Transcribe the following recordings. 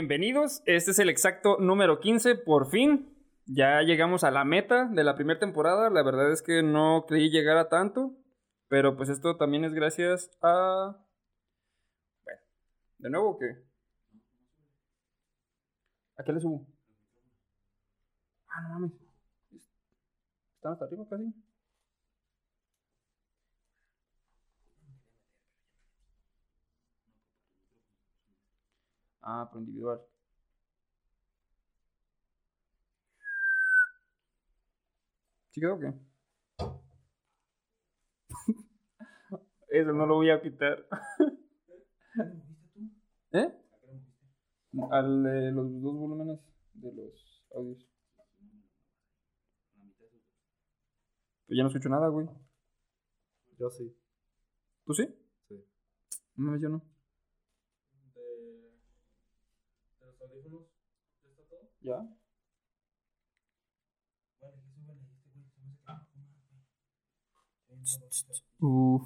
Bienvenidos, este es el exacto número 15, por fin. Ya llegamos a la meta de la primera temporada. La verdad es que no creí llegar a tanto, pero pues esto también es gracias a... Bueno, ¿de nuevo qué? ¿A qué le subo? Ah, no mames. Están hasta arriba casi. Ah, por individual. ¿Sí quedó o qué? Eso no lo voy a quitar. ¿Eh? Al de los dos volúmenes de los audios. Pues ya no escucho nada, güey. Yo sí. ¿Tú sí? Sí. No, yo no. De, de los audífonos, ¿ya está todo? ¿Ya? Este. Uff.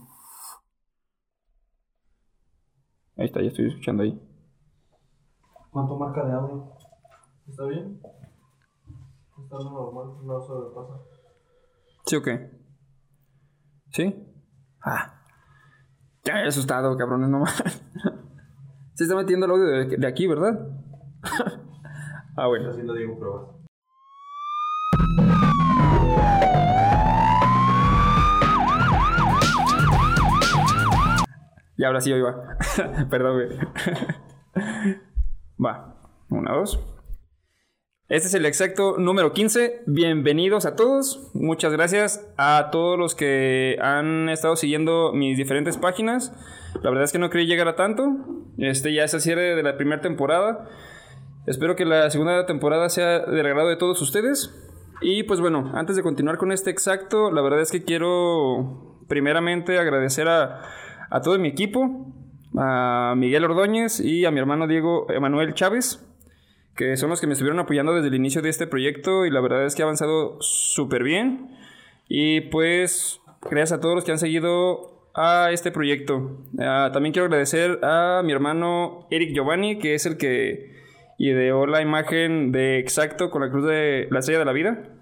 Ahí está, ya estoy escuchando ahí. ¿Cuánto marca de audio? ¿Está bien? Está normal, no sobrepasa. ¿Sí o qué? ¿Sí? Ah. Ya me he asustado, cabrones, no más. Se está metiendo el audio de, de aquí, ¿verdad? ah, bueno. Haciendo Diego pruebas. Y ahora sí, hoy va. Perdón, güey. va. Una, dos. Este es el exacto número 15. Bienvenidos a todos. Muchas gracias a todos los que han estado siguiendo mis diferentes páginas. La verdad es que no creí llegar a tanto. Este ya es el cierre de la primera temporada. Espero que la segunda temporada sea del agrado de todos ustedes. Y pues bueno, antes de continuar con este exacto, la verdad es que quiero primeramente agradecer a, a todo mi equipo, a Miguel Ordóñez y a mi hermano Diego Emanuel Chávez, que son los que me estuvieron apoyando desde el inicio de este proyecto y la verdad es que ha avanzado súper bien. Y pues gracias a todos los que han seguido a este proyecto. Ah, también quiero agradecer a mi hermano Eric Giovanni, que es el que ideó la imagen de Exacto con la cruz de la estrella de la vida.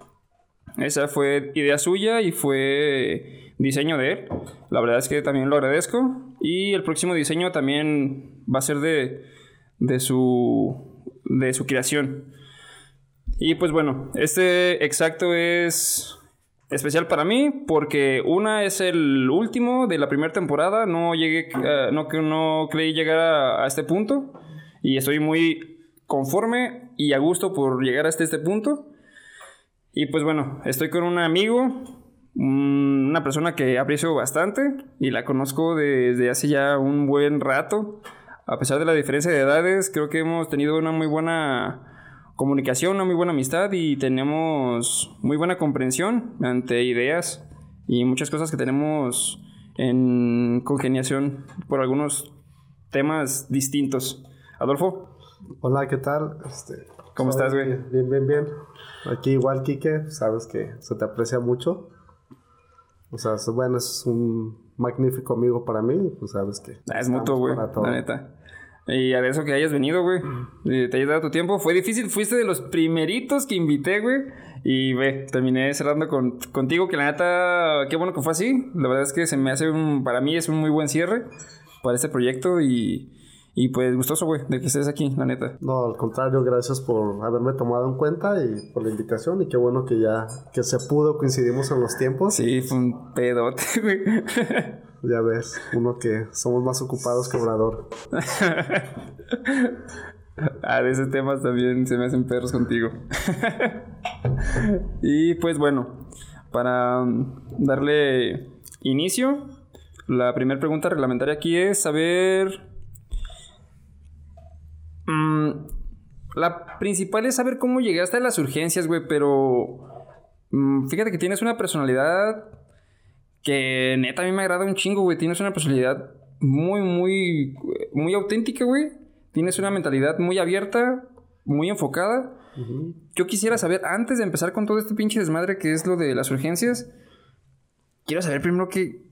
Esa fue idea suya y fue diseño de él. La verdad es que también lo agradezco. Y el próximo diseño también va a ser de, de, su, de su creación. Y pues bueno, este exacto es especial para mí porque una es el último de la primera temporada. No llegué, eh, no, creí llegar a, a este punto. Y estoy muy conforme y a gusto por llegar hasta este punto. Y pues bueno, estoy con un amigo, un- una persona que aprecio bastante y la conozco desde hace ya un buen rato. A pesar de la diferencia de edades, creo que hemos tenido una muy buena comunicación, una muy buena amistad y tenemos muy buena comprensión ante ideas y muchas cosas que tenemos en congeniación por algunos temas distintos. Adolfo, Hola, ¿qué tal? Este, ¿Cómo estás, güey? Bien, bien, bien. Aquí igual, Quique, sabes que se te aprecia mucho. O sea, bueno, es un magnífico amigo para mí, pues sabes que... Ah, es mutuo, güey, la neta. Y a eso que hayas venido, güey. Te hayas dado tu tiempo. Fue difícil, fuiste de los primeritos que invité, güey. Y ve, terminé cerrando con, contigo, que la neta, qué bueno que fue así. La verdad es que se me hace un, para mí es un muy buen cierre para este proyecto y, y pues gustoso, güey, de que estés aquí, la neta. No, al contrario, gracias por haberme tomado en cuenta y por la invitación y qué bueno que ya que se pudo, coincidimos en los tiempos. Sí, fue un pedote, güey. Ya ves, uno que somos más ocupados que Obrador. Ah, de esos temas también se me hacen perros contigo. y pues bueno, para mm, darle inicio, la primera pregunta reglamentaria aquí es saber... mm, la principal es saber cómo llegaste a las urgencias, güey, pero... mm, fíjate que tienes una personalidad que neta a mí me agrada un chingo, güey. Tienes una personalidad muy, muy, muy auténtica, güey. Tienes una mentalidad muy abierta, muy enfocada. Yo quisiera saber, antes de empezar con todo este pinche desmadre que es lo de las urgencias, quiero saber primero que,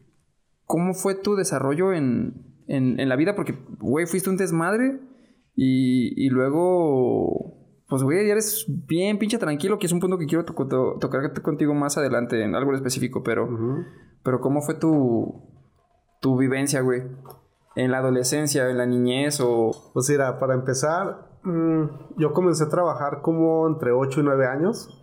¿cómo fue tu desarrollo en, en, en la vida? Porque, güey, fuiste un desmadre Y, y luego, pues, güey, eres bien pinche tranquilo, que es un punto que quiero to- to- tocar contigo más adelante en algo en específico, pero, pero ¿cómo fue tu, tu vivencia, güey? En la adolescencia, en la niñez o... Pues mira, para empezar, mm, yo comencé a trabajar como entre 8 y 9 años.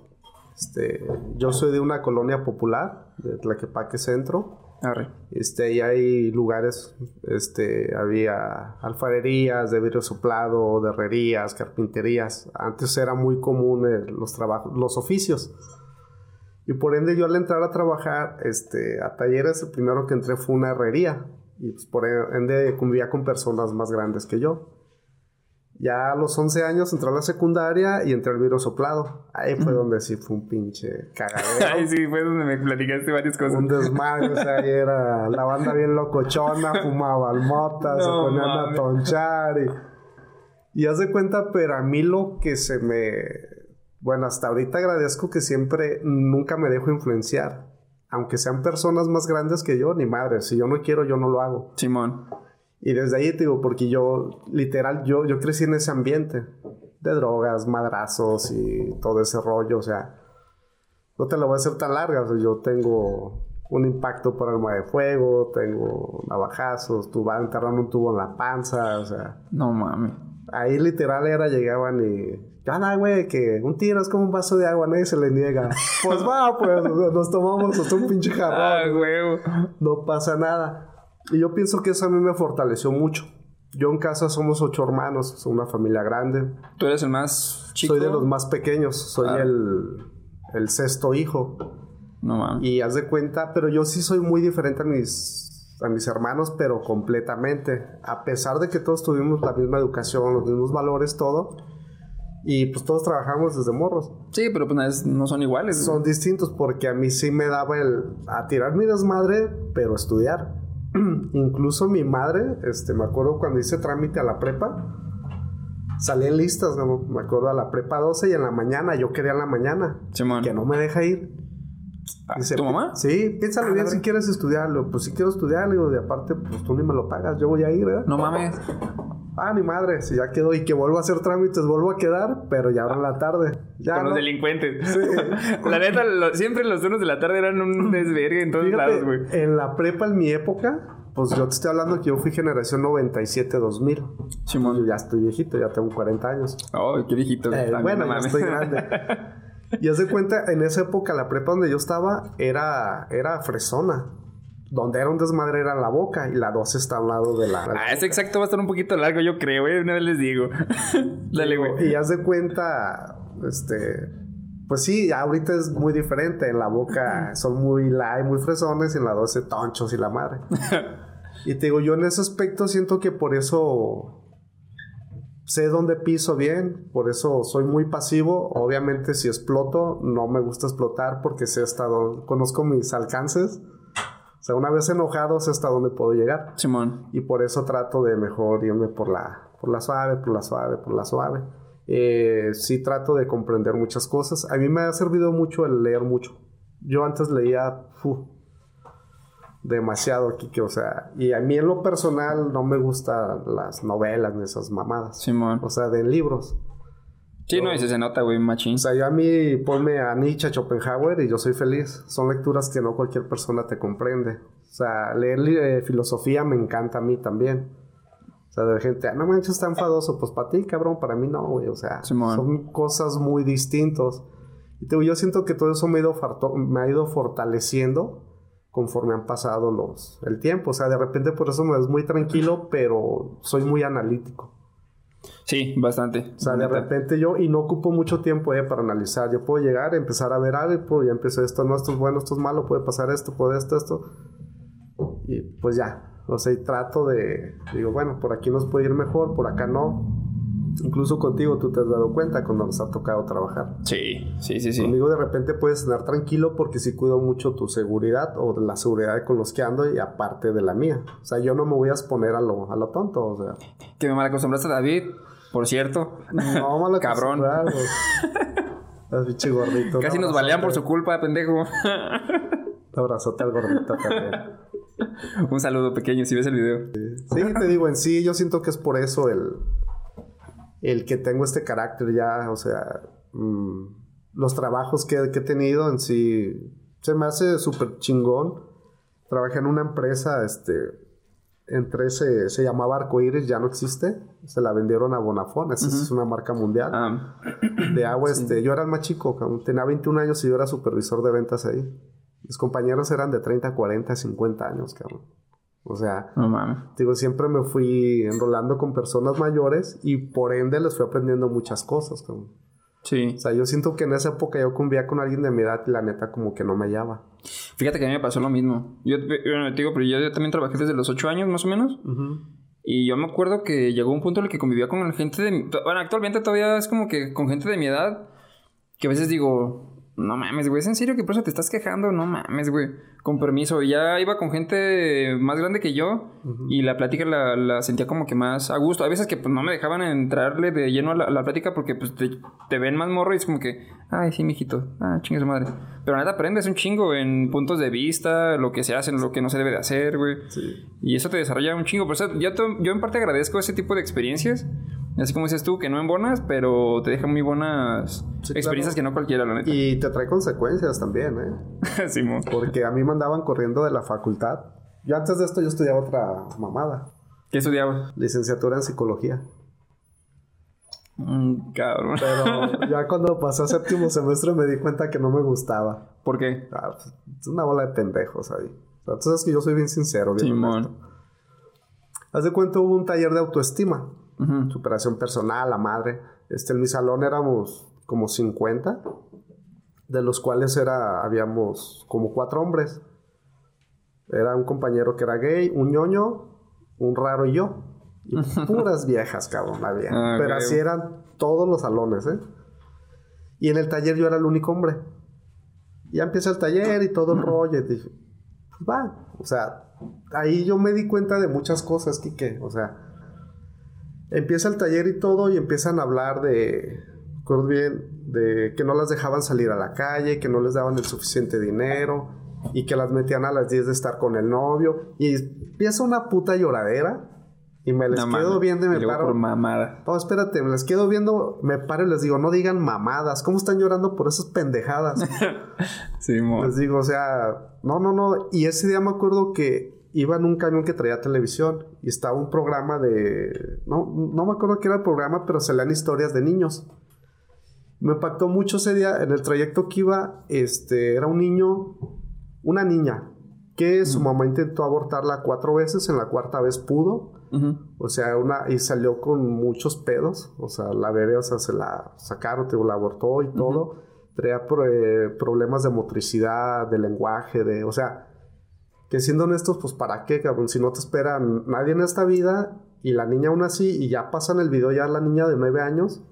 Este, yo soy de una colonia popular, de Tlaquepaque Centro. Arre. Este, ahí hay lugares, este, había alfarerías de vidrio soplado, de herrerías, carpinterías. Antes era muy común eh, los trabajos, los oficios. Y por ende yo al entrar a trabajar este, a talleres, el primero que entré fue una herrería. Y pues por ende convivía con personas más grandes que yo. Ya a los 11 años entré a la secundaria y entré al vidrio soplado. Ahí fue donde sí fue un pinche cagadero. Ay, sí, fue donde me platicaste varias cosas. Un desmadre, o sea, ahí era la banda bien locochona, fumaban motas, se No ponían a tonchar y... Y haz de cuenta, pero a mí lo que se me... Bueno, hasta ahorita agradezco que siempre, nunca me dejo influenciar. Aunque sean personas más grandes que yo, ni madre. Si yo no quiero, yo no lo hago. Simón. Y desde ahí te digo, porque yo, literal, yo, yo crecí en ese ambiente de drogas, madrazos y todo ese rollo, o sea, no te lo voy a hacer tan larga, o sea, yo tengo un impacto por arma de fuego, tengo navajazos, tuba, enterraron un tubo en la panza, o sea, No mames. ahí literal era, llegaban y, ya nada, güey, que un tiro es como un vaso de agua, nadie se le niega. Pues va, pues, nos tomamos hasta un pinche jarrón Ah, huevo. no pasa nada. Y yo pienso que eso a mí me fortaleció mucho. Yo en casa somos ocho hermanos, es una familia grande. Tú eres el más chico. Soy de los más pequeños, soy Ah. el, el sexto hijo. No mames. Y haz de cuenta, pero yo sí soy muy diferente a mis, a mis hermanos, pero completamente. A pesar de que todos tuvimos la misma educación, los mismos valores, todo. Y pues todos trabajamos desde morros. Sí, pero pues no es- no son iguales. Son distintos porque a mí sí me daba el a tirar mi desmadre, pero estudiar. Incluso mi madre, este, me acuerdo cuando hice trámite a la prepa, salí en listas, ¿no? me acuerdo a la prepa 12 y en la mañana, yo quería en la mañana, que no me deja ir. Dice, ¿Tu mamá? Sí, piénsalo Ah, bien la si quieres estudiarlo. Pues si quiero estudiar, le digo, de aparte, pues tú ni me lo pagas, yo voy a ir, ¿verdad? No mames. Ah, ni madre, si ya quedó y que vuelvo a hacer trámites, vuelvo a quedar, pero ya ahora en la tarde. Ya Con los delincuentes. Sí. la neta, lo- siempre los turnos de la tarde eran un desvergue en todos Fíjate, lados, güey. en la prepa en mi época, pues yo te estoy hablando que yo fui generación 97-2000. Yo Simón. ya estoy viejito, ya tengo 40 años. Ay, qué viejito. Eh, bueno, ya estoy grande. Y haz de cuenta, en esa época la prepa donde yo estaba era, era fresona. Donde era un desmadre era la boca y la 12 está al lado de la... Ah, ese exacto va a estar un poquito largo, yo creo, güey. Una vez les digo. Dale, güey. Y haz de cuenta, este... Pues sí, ahorita es muy diferente. En la boca son muy light, muy fresones y en la 12 tonchos y la madre. Y te digo, yo en ese aspecto siento que por eso sé dónde piso bien, por eso soy muy pasivo. Obviamente si exploto, no me gusta explotar porque sé hasta dónde, conozco mis alcances. Sea, una vez enojado sé hasta dónde puedo llegar. Simón. Y por eso trato de mejor irme por la, por la suave, por la suave, por la suave. Eh, sí trato de comprender muchas cosas. A mí me ha servido mucho el leer mucho. Yo antes leía demasiado aquí, que, o sea, y a mí en lo personal no me gustan las novelas ni esas mamadas. Simón. O sea, de libros. Sí, no, y se nota, güey, machín. O sea, yo a mí ponme a Nietzsche, a Schopenhauer y yo soy feliz. Son lecturas que no cualquier persona te comprende. O sea, leer eh, filosofía me encanta a mí también. O sea, de gente, "Ah, no manches, está enfadoso. Pues para ti, cabrón, para mí no, güey. O sea, Simón. son cosas muy distintos. Y te digo, yo siento que todo eso me ha ido, farto- me ha ido fortaleciendo conforme han pasado los, el tiempo. O sea, de repente por eso me ves muy tranquilo, pero soy muy analítico. Sí, bastante. O sea, de repente yo, y no ocupo mucho tiempo eh, para analizar. Yo puedo llegar, empezar a ver algo, y ya empiezo esto, no, esto es bueno, esto es malo, puede pasar esto, puede esto, esto. Y pues ya. O sea, y trato de, digo, bueno, por aquí nos puede ir mejor, por acá no. Incluso contigo tú te has dado cuenta cuando nos ha tocado trabajar. Sí, sí, sí, sí. Conmigo de repente puedes estar tranquilo porque sí cuido mucho tu seguridad o la seguridad con los que ando y aparte de la mía. O sea, yo no me voy a exponer a lo, a lo tonto, o sea. Que me malacostumbraste a David, por cierto. No, malo Cabrón. Es pinche gordito. Casi nos balean por su culpa, pendejo. Un abrazote al gordito también. Un saludo pequeño si ves el video. Sí, te digo, en sí yo siento que es por eso el... el que tengo este carácter ya, o sea, mm, los trabajos que, que, he tenido en sí, se me hace súper chingón. Trabajé en una empresa, este, entre se, se llamaba Arcoiris, ya no existe. Se la vendieron a Bonafón, esa es una marca mundial. Ah. De agua, este, yo era el más chico, tenía 21 años y yo era supervisor de ventas ahí. Mis compañeros eran de 30, 40, 50 años, cabrón. O sea, no mames. Digo, siempre me fui enrolando con personas mayores y por ende les fui aprendiendo muchas cosas, cabrón. Sí. O sea, yo siento que en esa época yo convivía con alguien de mi edad y la neta como que no me hallaba. Fíjate que a mí me pasó lo mismo. Yo, te digo, pero yo, también trabajé desde los 8 años más o menos. Y yo me acuerdo que llegó un punto en el que convivía con gente de... Bueno, actualmente todavía es como que con gente de mi edad que a veces digo, no mames, güey, ¿es en serio que por eso te estás quejando? No mames, güey. Con permiso. Ya iba con gente más grande que yo y la plática la, sentía como que más a gusto. A veces que pues, no me dejaban entrarle de lleno a la, plática porque pues te, ven más morro y es como que, ay, sí, mijito, ah, chingue su madre. Pero nada, aprendes un chingo en puntos de vista, lo que se hace, lo que no se debe de hacer, güey. Y eso te desarrolla un chingo. Por eso yo, yo en parte agradezco ese tipo de experiencias Así como dices tú, que no en bonas, pero te deja muy buenas experiencias que no cualquiera, la neta. Y te trae consecuencias también, ¿eh? sí, Porque a mí me andaban corriendo de la facultad. Yo antes de esto yo estudiaba otra mamada. ¿Qué estudiaba? Licenciatura en psicología. Mm, cabrón. Pero ya cuando pasé a séptimo semestre me di cuenta que no me gustaba. ¿Por qué? Ah, pues, es una bola de pendejos ahí. Entonces que yo soy bien sincero, bien Simón. Haz de cuenta hubo un taller de autoestima superación personal, la madre. Este, en mi salón éramos como 50, de los cuales era, habíamos como cuatro hombres. Era un compañero que era gay, un ñoño, un raro y yo. Y puras viejas, cabrón, había. Ah, Pero así eran todos los salones, ¿eh? Y en el taller yo era el único hombre. Ya empieza el taller y todo el rollo. Y dije, pues va. O sea, ahí yo me di cuenta de muchas cosas, Kike. O sea, Empieza el taller y todo y empiezan a hablar de, recuerdo bien, de que no las dejaban salir a la calle, que no les daban el suficiente dinero y que las metían a las 10 de estar con el novio y empieza una puta lloradera y me les quedo viendo y me paro. Por mamada. No, espérate, me les quedo viendo, me paro y les digo, no digan mamadas. ¿Cómo están llorando por esas pendejadas? sí, Les digo, o sea, no, no, no. Y ese día me acuerdo que iba en un camión que traía televisión y estaba un programa de... No, no me acuerdo qué era el programa, pero se leían historias de niños. Me impactó mucho ese día, en el trayecto que iba, este, era un niño, una niña, que su mamá intentó abortarla cuatro veces, en la cuarta vez pudo. O sea, una, y salió con muchos pedos. O sea, la bebé, o sea, se la sacaron, la abortó y todo. Traía eh, problemas de motricidad, de lenguaje, de, o sea, que siendo honestos, pues para qué, cabrón, si no te espera nadie en esta vida y la niña aún así, y ya pasan el video ya la niña de nueve años,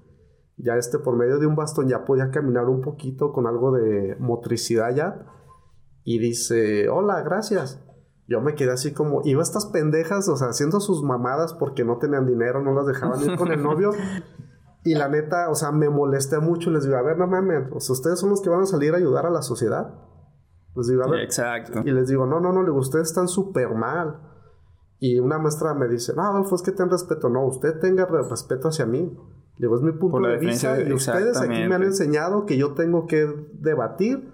ya este por medio de un bastón ya podía caminar un poquito con algo de motricidad ya, y dice, hola, gracias. Yo me quedé así como, iba estas pendejas, o sea, haciendo sus mamadas porque no tenían dinero, no las dejaban ir con el novio. Y la neta, o sea, me molesté mucho. Les digo, a ver, no mames, o sea, ustedes son los que van a salir a ayudar a la sociedad. Les digo, a ver. Exacto. Y les digo, no, no, no, le ustedes están súper mal. Y una maestra me dice, no, Adolfo, es que ten respeto. No, usted tenga respeto hacia mí. Digo, es mi punto de vista. y ustedes aquí me han enseñado que yo tengo que debatir.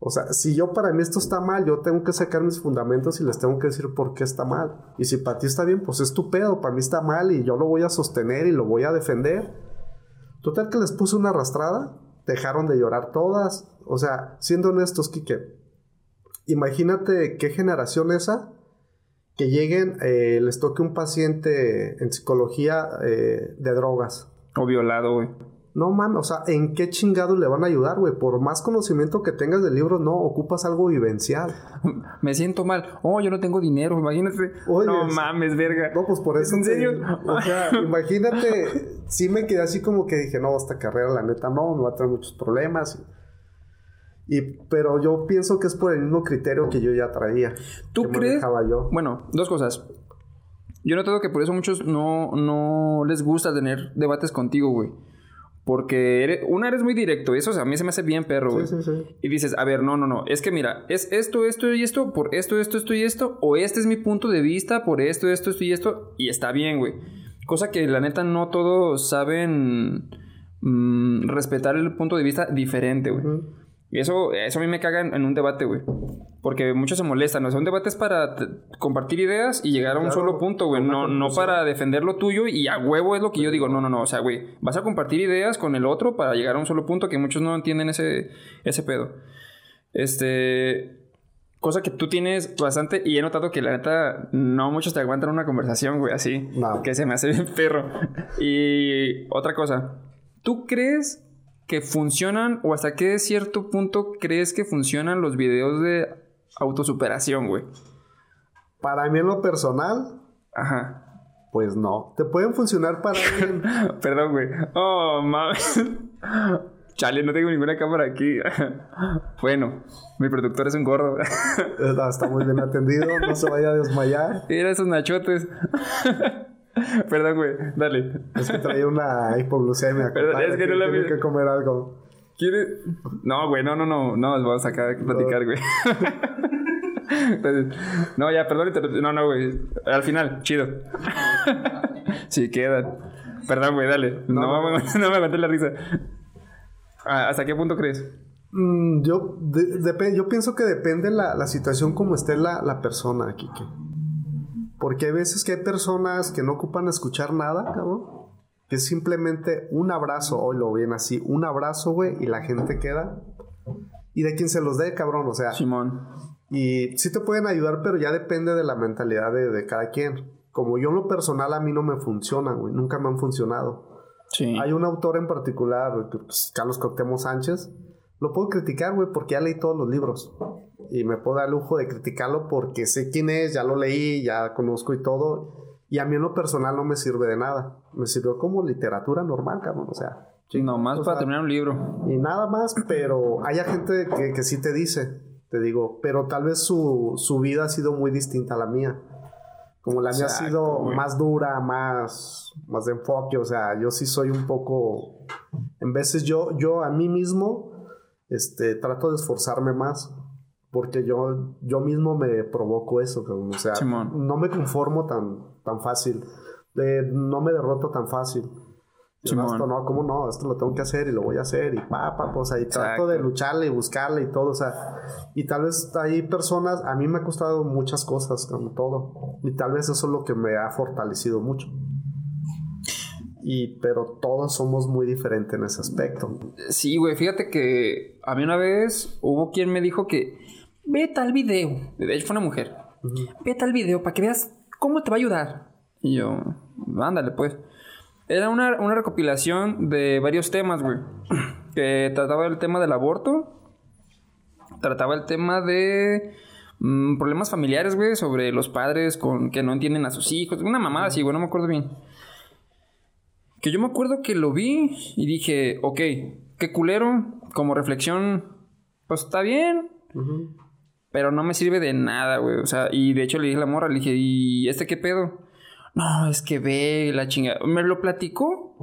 O sea, si yo para mí esto está mal, yo tengo que sacar mis fundamentos y les tengo que decir por qué está mal. Y si para ti está bien, pues es tu pedo. Para mí está mal y yo lo voy a sostener y lo voy a defender. Total que les puse una arrastrada. Dejaron de llorar todas o sea, siendo honestos, Kike, imagínate qué generación esa que lleguen, eh, les toque un paciente en psicología eh, de drogas. O violado, güey. No mames, o sea, ¿en qué chingado le van a ayudar, güey? Por más conocimiento que tengas del libro, no, ocupas algo vivencial. Me siento mal. Oh, yo no tengo dinero, imagínate. no mames, verga. No, pues por eso. ¿En serio? o sea, imagínate, sí me quedé así como que dije, no, esta carrera, la neta, no, me va a traer muchos problemas. Y, pero yo pienso que es por el mismo criterio que yo ya traía. ¿Tú crees? Yo. Bueno, dos cosas. Yo he notado que por eso muchos no, no les gusta tener debates contigo, güey. Porque eres, una eres muy directo, eso a mí se me hace bien perro, güey. Sí, sí, sí. Y dices, a ver, no, no, no, es que mira, es esto, esto y esto, por esto, esto, esto y esto, o este es mi punto de vista, por esto, esto, esto y esto, y está bien, güey. Cosa que la neta no todos saben mm, respetar el punto de vista diferente, güey. Y eso, eso a mí me caga en, un debate, güey. Porque muchos se molestan. O sea, un debate es para compartir ideas y llegar a un solo punto, güey. No, no para defender lo tuyo y a huevo es lo que yo digo. No, no, no. O sea, güey, vas a compartir ideas con el otro para llegar a un solo punto que muchos no entienden ese, ese pedo. Este. Cosa que tú tienes bastante y he notado que la neta no muchos te aguantan una conversación, güey, así. Que se me hace bien perro. Y otra cosa. ¿Tú crees que funcionan o hasta qué cierto punto crees que funcionan los videos de autosuperación, güey? Para mí en lo personal, ajá. Pues no, te pueden funcionar para alguien. Perdón, güey. Oh, mames. Chale, no tengo ninguna cámara aquí. bueno, mi productor es un gordo. Está muy bien atendido, no se vaya a desmayar. Mira esos nachotes. Perdón, güey, dale. Es que traía una hipoglucemia. Perdón, es que no la Tiene que comer algo. ¿Quieres? No, güey, no, no, no. No, vamos a acá a platicar, güey. no, ya, perdón. No, no, güey. Al final, chido. sí, quedan. Perdón, güey, dale. No, no, no, me aguanté la risa. Ah, ¿Hasta qué punto crees? Mm, yo, yo pienso que depende la, la situación como esté la, la persona, Kike. Porque hay veces que hay personas que no ocupan escuchar nada, cabrón. Que es simplemente un abrazo, hoy lo ven así, un abrazo, güey, y la gente queda. Y de quien se los dé, cabrón, o sea. Simón. Y sí te pueden ayudar, pero ya depende de la mentalidad de, cada quien. Como yo en lo personal a mí no me funcionan, güey, nunca me han funcionado. Sí. Hay un autor en particular, pues, Carlos Coctemo Sánchez. Lo puedo criticar, güey, porque ya leí todos los libros y me puedo dar lujo de criticarlo porque sé quién es, ya lo leí, ya conozco y todo. Y a mí en lo personal no me sirve de nada. Me sirvió como literatura normal, cabrón. O sea. no, más para terminar un libro. Y nada más, pero hay gente que, que sí te dice, te digo, pero tal vez su, su vida ha sido muy distinta a la mía. Como la mía ha sido más dura, más, más de enfoque. O sea, yo sí soy un poco. En veces yo, yo a mí mismo este, trato de esforzarme más porque yo, yo mismo me provoco eso, o sea, no me conformo tan, tan fácil, no me derroto tan fácil. Esto no, ¿cómo no? Esto lo tengo que hacer y lo voy a hacer y pa, pa, pues ahí trato de lucharle y buscarle y todo, o sea, y tal vez hay personas, a mí me ha costado muchas cosas, como todo, y tal vez eso es lo que me ha fortalecido mucho. Y, pero todos somos muy diferentes en ese aspecto. Sí, güey, fíjate que a mí una vez hubo quien me dijo que ve tal video. De hecho, fue una mujer. Ve tal video para que veas cómo te va a ayudar. Y yo, ándale, pues. Era una, recopilación de varios temas, güey. Que trataba el tema del aborto. Trataba el tema de mm, problemas familiares, güey. Sobre los padres con que no entienden a sus hijos. Una mamada así, güey, no me acuerdo bien. Que yo me acuerdo que lo vi y dije, ok, qué culero. Como reflexión, pues está bien. Pero no me sirve de nada, güey. O sea, y de hecho le dije a la morra, le dije, ¿y este qué pedo? No, es que ve la chingada. Me lo platicó.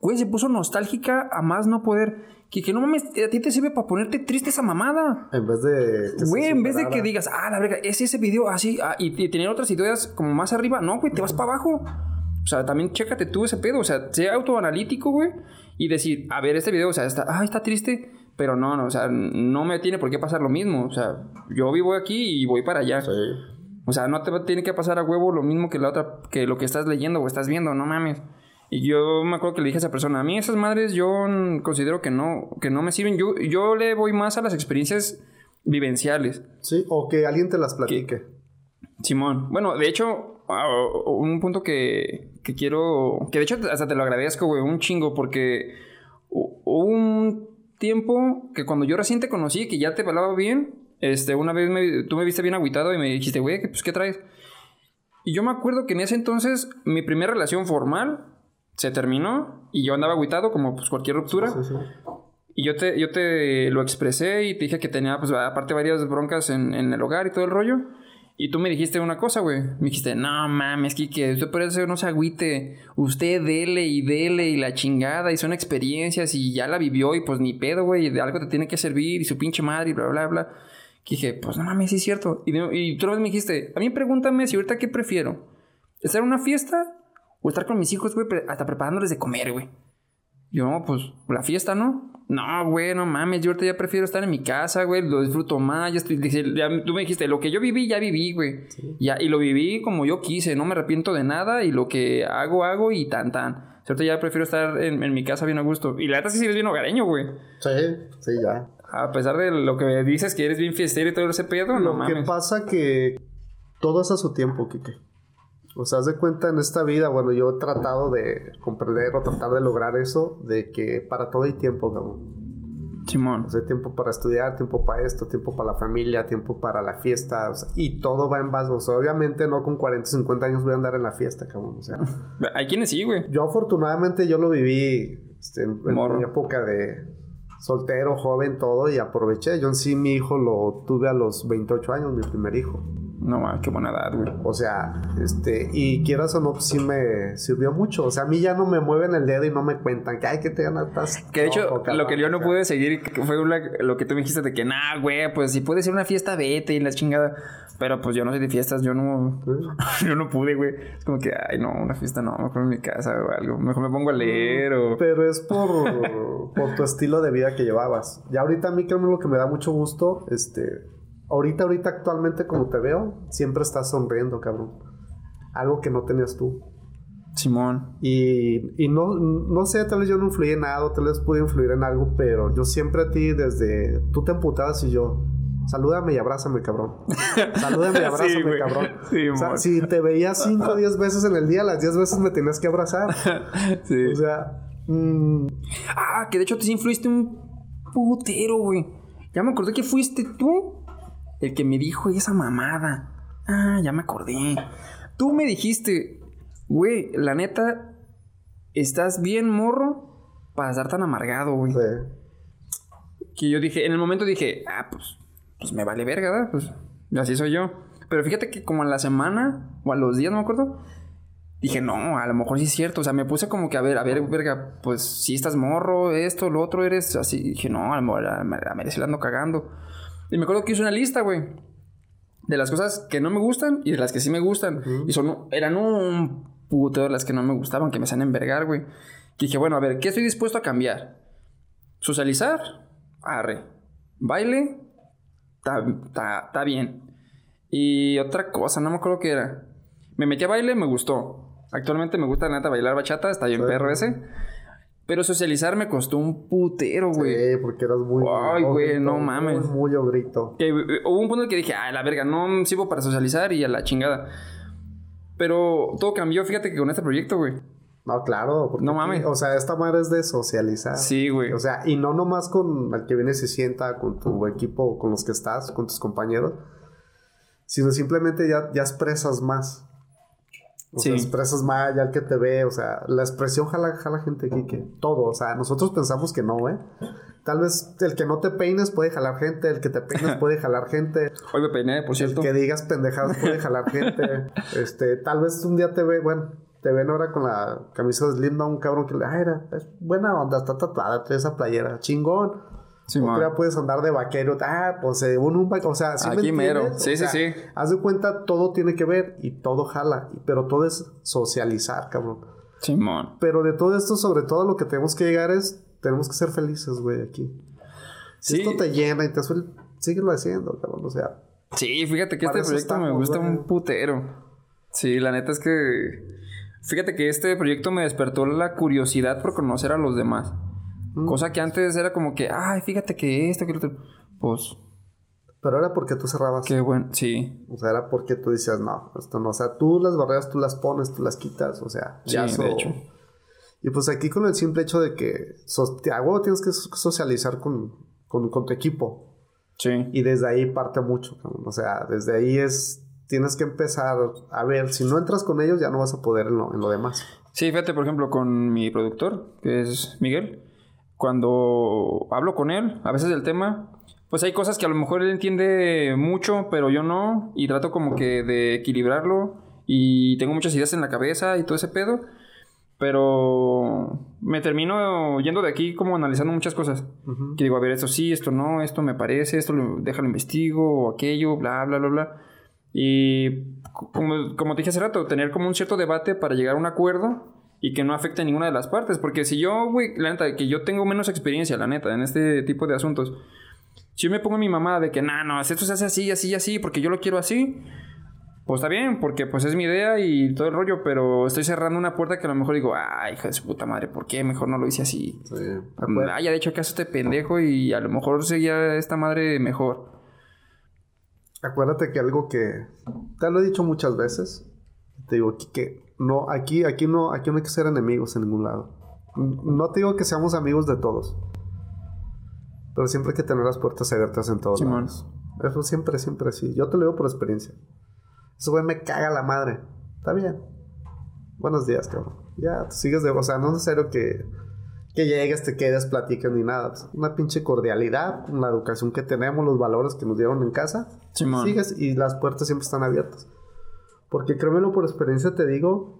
Güey, se puso nostálgica a más no poder. Que, que no mames, a ti te sirve para ponerte triste esa mamada. En vez de. Güey, en vez de que digas, ah, la verga, es ese video así, ah, y, tener otras ideas como más arriba. No, güey, te vas para abajo. O sea, también chécate tú ese pedo. O sea, sea autoanalítico, güey. Y decir, a ver, este video, o sea, está, ah, está triste. Pero no, no, o sea, no me tiene por qué pasar lo mismo. O sea, yo vivo aquí y voy para allá. Sí. O sea, no te tiene que pasar a huevo lo mismo que la otra, que lo que estás leyendo o estás viendo, no mames. Y yo me acuerdo que le dije a esa persona, a mí esas madres yo considero que no, que no me sirven. Yo, yo le voy más a las experiencias vivenciales. Sí, o que alguien te las platique. Simón. Bueno, de hecho, un punto que, que quiero, que de hecho hasta te lo agradezco, güey, un chingo, porque un tiempo que cuando yo recién te conocí, que ya te hablaba bien, este, una vez me, tú me viste bien agüitado y me dijiste, güey, pues, ¿qué traes? Y yo me acuerdo que en ese entonces mi primera relación formal se terminó y yo andaba agüitado como pues cualquier ruptura. Y yo te, yo te lo expresé y te dije que tenía, pues, aparte varias broncas en, en el hogar y todo el rollo. Y tú me dijiste una cosa, güey. Me dijiste, no mames, que usted por eso no se agüite. Usted dele y dele y la chingada. Y son experiencias y ya la vivió y pues ni pedo, güey. De algo te tiene que servir y su pinche madre y bla, bla, bla. Que dije, pues no mames, sí es cierto. Y, y tú vez me dijiste, a mí pregúntame si ahorita qué prefiero. ¿Estar en una fiesta O estar con mis hijos, güey, hasta preparándoles de comer, güey. Yo, pues, la fiesta, ¿no? No, güey, no mames, yo ahorita ya prefiero estar en mi casa, güey, lo disfruto más, ya estoy, ya, tú me dijiste, lo que yo viví, ya viví, güey. Ya, y lo viví como yo quise, no me arrepiento de nada y lo que hago, hago y tan, tan. Ahorita ya prefiero estar en, mi casa bien a gusto. Y la neta sí eres bien hogareño, güey. Sí, sí, ya. A pesar de lo que dices que eres bien fiestero y todo ese pedo, no mames. Lo que pasa que todo es a su tiempo, Kike. O sea, haz de cuenta en esta vida, bueno, yo he tratado de comprender o tratar de lograr eso, de que para todo hay tiempo, cabrón. Simón. O sea, tiempo para estudiar, tiempo para esto, tiempo para la familia, tiempo para la fiesta, y todo va en base. O sea, obviamente no con 40, 50 años voy a andar en la fiesta, cabrón. O sea, hay quienes sí, güey. Yo afortunadamente yo lo viví este, en, mi época de soltero, joven, todo, y aproveché. Yo en sí mi hijo lo tuve a los 28 años, mi primer hijo. No, qué buena edad, güey. O sea, este, y quieras o no, pues sí me sirvió mucho. O sea, a mí ya no me mueven el dedo y no me cuentan que hay que te ganas. Que de hecho, lo que yo no pude seguir fue lo que tú me dijiste de que, nah, güey, pues si puede ser una fiesta, vete y la chingada. Pero pues yo no soy de fiestas, yo no. yo no pude, güey. Es como que, ay, no, una fiesta no, mejor en mi casa o algo. Mejor me pongo a leer o. Pero es por, por tu estilo de vida que llevabas. Ya ahorita a mí, creo lo que me da mucho gusto, este ahorita, ahorita actualmente como te veo, siempre estás sonriendo, cabrón. Algo que no tenías tú. Simón. Y, y no, no sé, tal vez yo no influí en nada, tal vez pude influir en algo, pero yo siempre a ti desde... Tú te emputabas y yo... Salúdame y abrázame, cabrón. Salúdame y abrázame, cabrón. Sí, o sea, si te veía 5 o 10 veces en el día, las 10 veces me tenías que abrazar. sí. O sea... Mm. Ah, que de hecho te influiste un putero, güey. Ya me acordé que fuiste tú el que me dijo esa mamada. Ah, ya me acordé. Tú me dijiste, güey, la neta, estás bien morro para estar tan amargado, güey. Sí. Que yo dije, en el momento dije, ah, pues, pues me vale verga, ¿verdad? Pues así soy yo. Pero fíjate que como a la semana o a los días, no me acuerdo, dije, no, a lo mejor sí es cierto. O sea, me puse como que a ver, a ver, verga, pues si estás morro, esto, lo otro, eres así. Dije, no, a lo mejor a, la ando cagando. Y me acuerdo que hice una lista, güey. De las cosas que no me gustan y de las que sí me gustan. Y son, eran un puto de las que no me gustaban, que me hacían envergar, güey. Y dije, bueno, a ver, ¿qué estoy dispuesto a cambiar? Socializar, arre. Baile, está bien. Y otra cosa, no me acuerdo qué era. Me metí a baile, me gustó. Actualmente me gusta, la neta, bailar bachata, está bien perro ese. Pero socializar me costó un putero, güey. Sí, porque eras muy. Ay, güey, no mames. Muy, ogrito. Que, eh, hubo un punto en que dije, ay, la verga, no sirvo para socializar y a la chingada. Pero todo cambió, fíjate que con este proyecto, güey. No, claro. no mames. o sea, esta madre es de socializar. Sí, güey. O sea, y no nomás con el que viene se sienta, con tu equipo, con los que estás, con tus compañeros, sino simplemente ya, ya expresas más. O sea, expresas más ya el que te ve, o sea, la expresión jala, jala gente aquí que todo, o sea, nosotros pensamos que no, ¿eh? Tal vez el que no te peines puede jalar gente, el que te peines puede jalar gente. Hoy me peiné, por cierto. El que digas pendejadas puede jalar gente. este, tal vez un día te ve, bueno, te ven ahora con la camisa de Slim un cabrón que le, ah, era, es buena onda, está tatuada, trae esa playera, chingón. Sí, ya puedes andar de vaquero. Ah, pues eh, un, un, o sea, ¿sí Aquí mero. Sí, sí, sí. Haz de cuenta, todo tiene que ver y todo jala. Pero todo es socializar, cabrón. Simón. Pero de todo esto, sobre todo, lo que tenemos que llegar es, tenemos que ser felices, güey, aquí. Si esto te llena y te suele, síguelo haciendo, cabrón. O sea. Sí, fíjate que este proyecto me gusta un putero. Sí, la neta es que. Fíjate que este proyecto me despertó la curiosidad por conocer a los demás. Cosa que antes era como que, ay, fíjate que esto, que lo otro. Pues. Pero era porque tú cerrabas. Qué bueno, sí. O sea, era porque tú decías, no, esto no. O sea, tú las barreras, tú las pones, tú las quitas. O sea, ya sí, de hecho. Y pues aquí con el simple hecho de que hago, tienes que socializar con, con, tu equipo. Sí. Y desde ahí parte mucho, O sea, desde ahí es. Tienes que empezar a ver, si no entras con ellos, ya no vas a poder en lo, en lo demás. Sí, fíjate, por ejemplo, con mi productor, que es Miguel cuando hablo con él, a veces del tema, pues hay cosas que a lo mejor él entiende mucho, pero yo no, y trato como que de equilibrarlo, y tengo muchas ideas en la cabeza y todo ese pedo, pero me termino yendo de aquí como analizando muchas cosas. Que digo, a ver, esto sí, esto no, esto me parece, esto lo, déjalo investigo, o aquello, bla, bla, bla, bla. Y como, como te dije hace rato, tener como un cierto debate para llegar a un acuerdo y que no afecte a ninguna de las partes. Porque si yo, güey, la neta, que yo tengo menos experiencia, la neta, en este tipo de asuntos. Si yo me pongo a mi mamá de que, nah, no, esto se hace así, así, así, porque yo lo quiero así, pues está bien, porque pues es mi idea y todo el rollo, pero estoy cerrando una puerta que a lo mejor digo, ay, hija de su puta madre, ¿por qué mejor no lo hice así? Sí, ah, ya de hecho caso este pendejo y a lo mejor seguía esta madre mejor. Acuérdate que algo que te lo he dicho muchas veces, te digo que no, aquí, aquí no, aquí no hay que ser enemigos en ningún lado. No te digo que seamos amigos de todos. Pero siempre hay que tener las puertas abiertas en todos lados. Eso siempre, siempre así. Yo te lo digo por experiencia. Eso güey me caga la madre. Está bien. Buenos días, cabrón. Ya, sigues de... O sea, no es necesario que, que llegues, te quedes, platiques ni nada. una pinche cordialidad, la educación que tenemos, los valores que nos dieron en casa. Sigues y las puertas siempre están abiertas. Porque créemelo por experiencia te digo,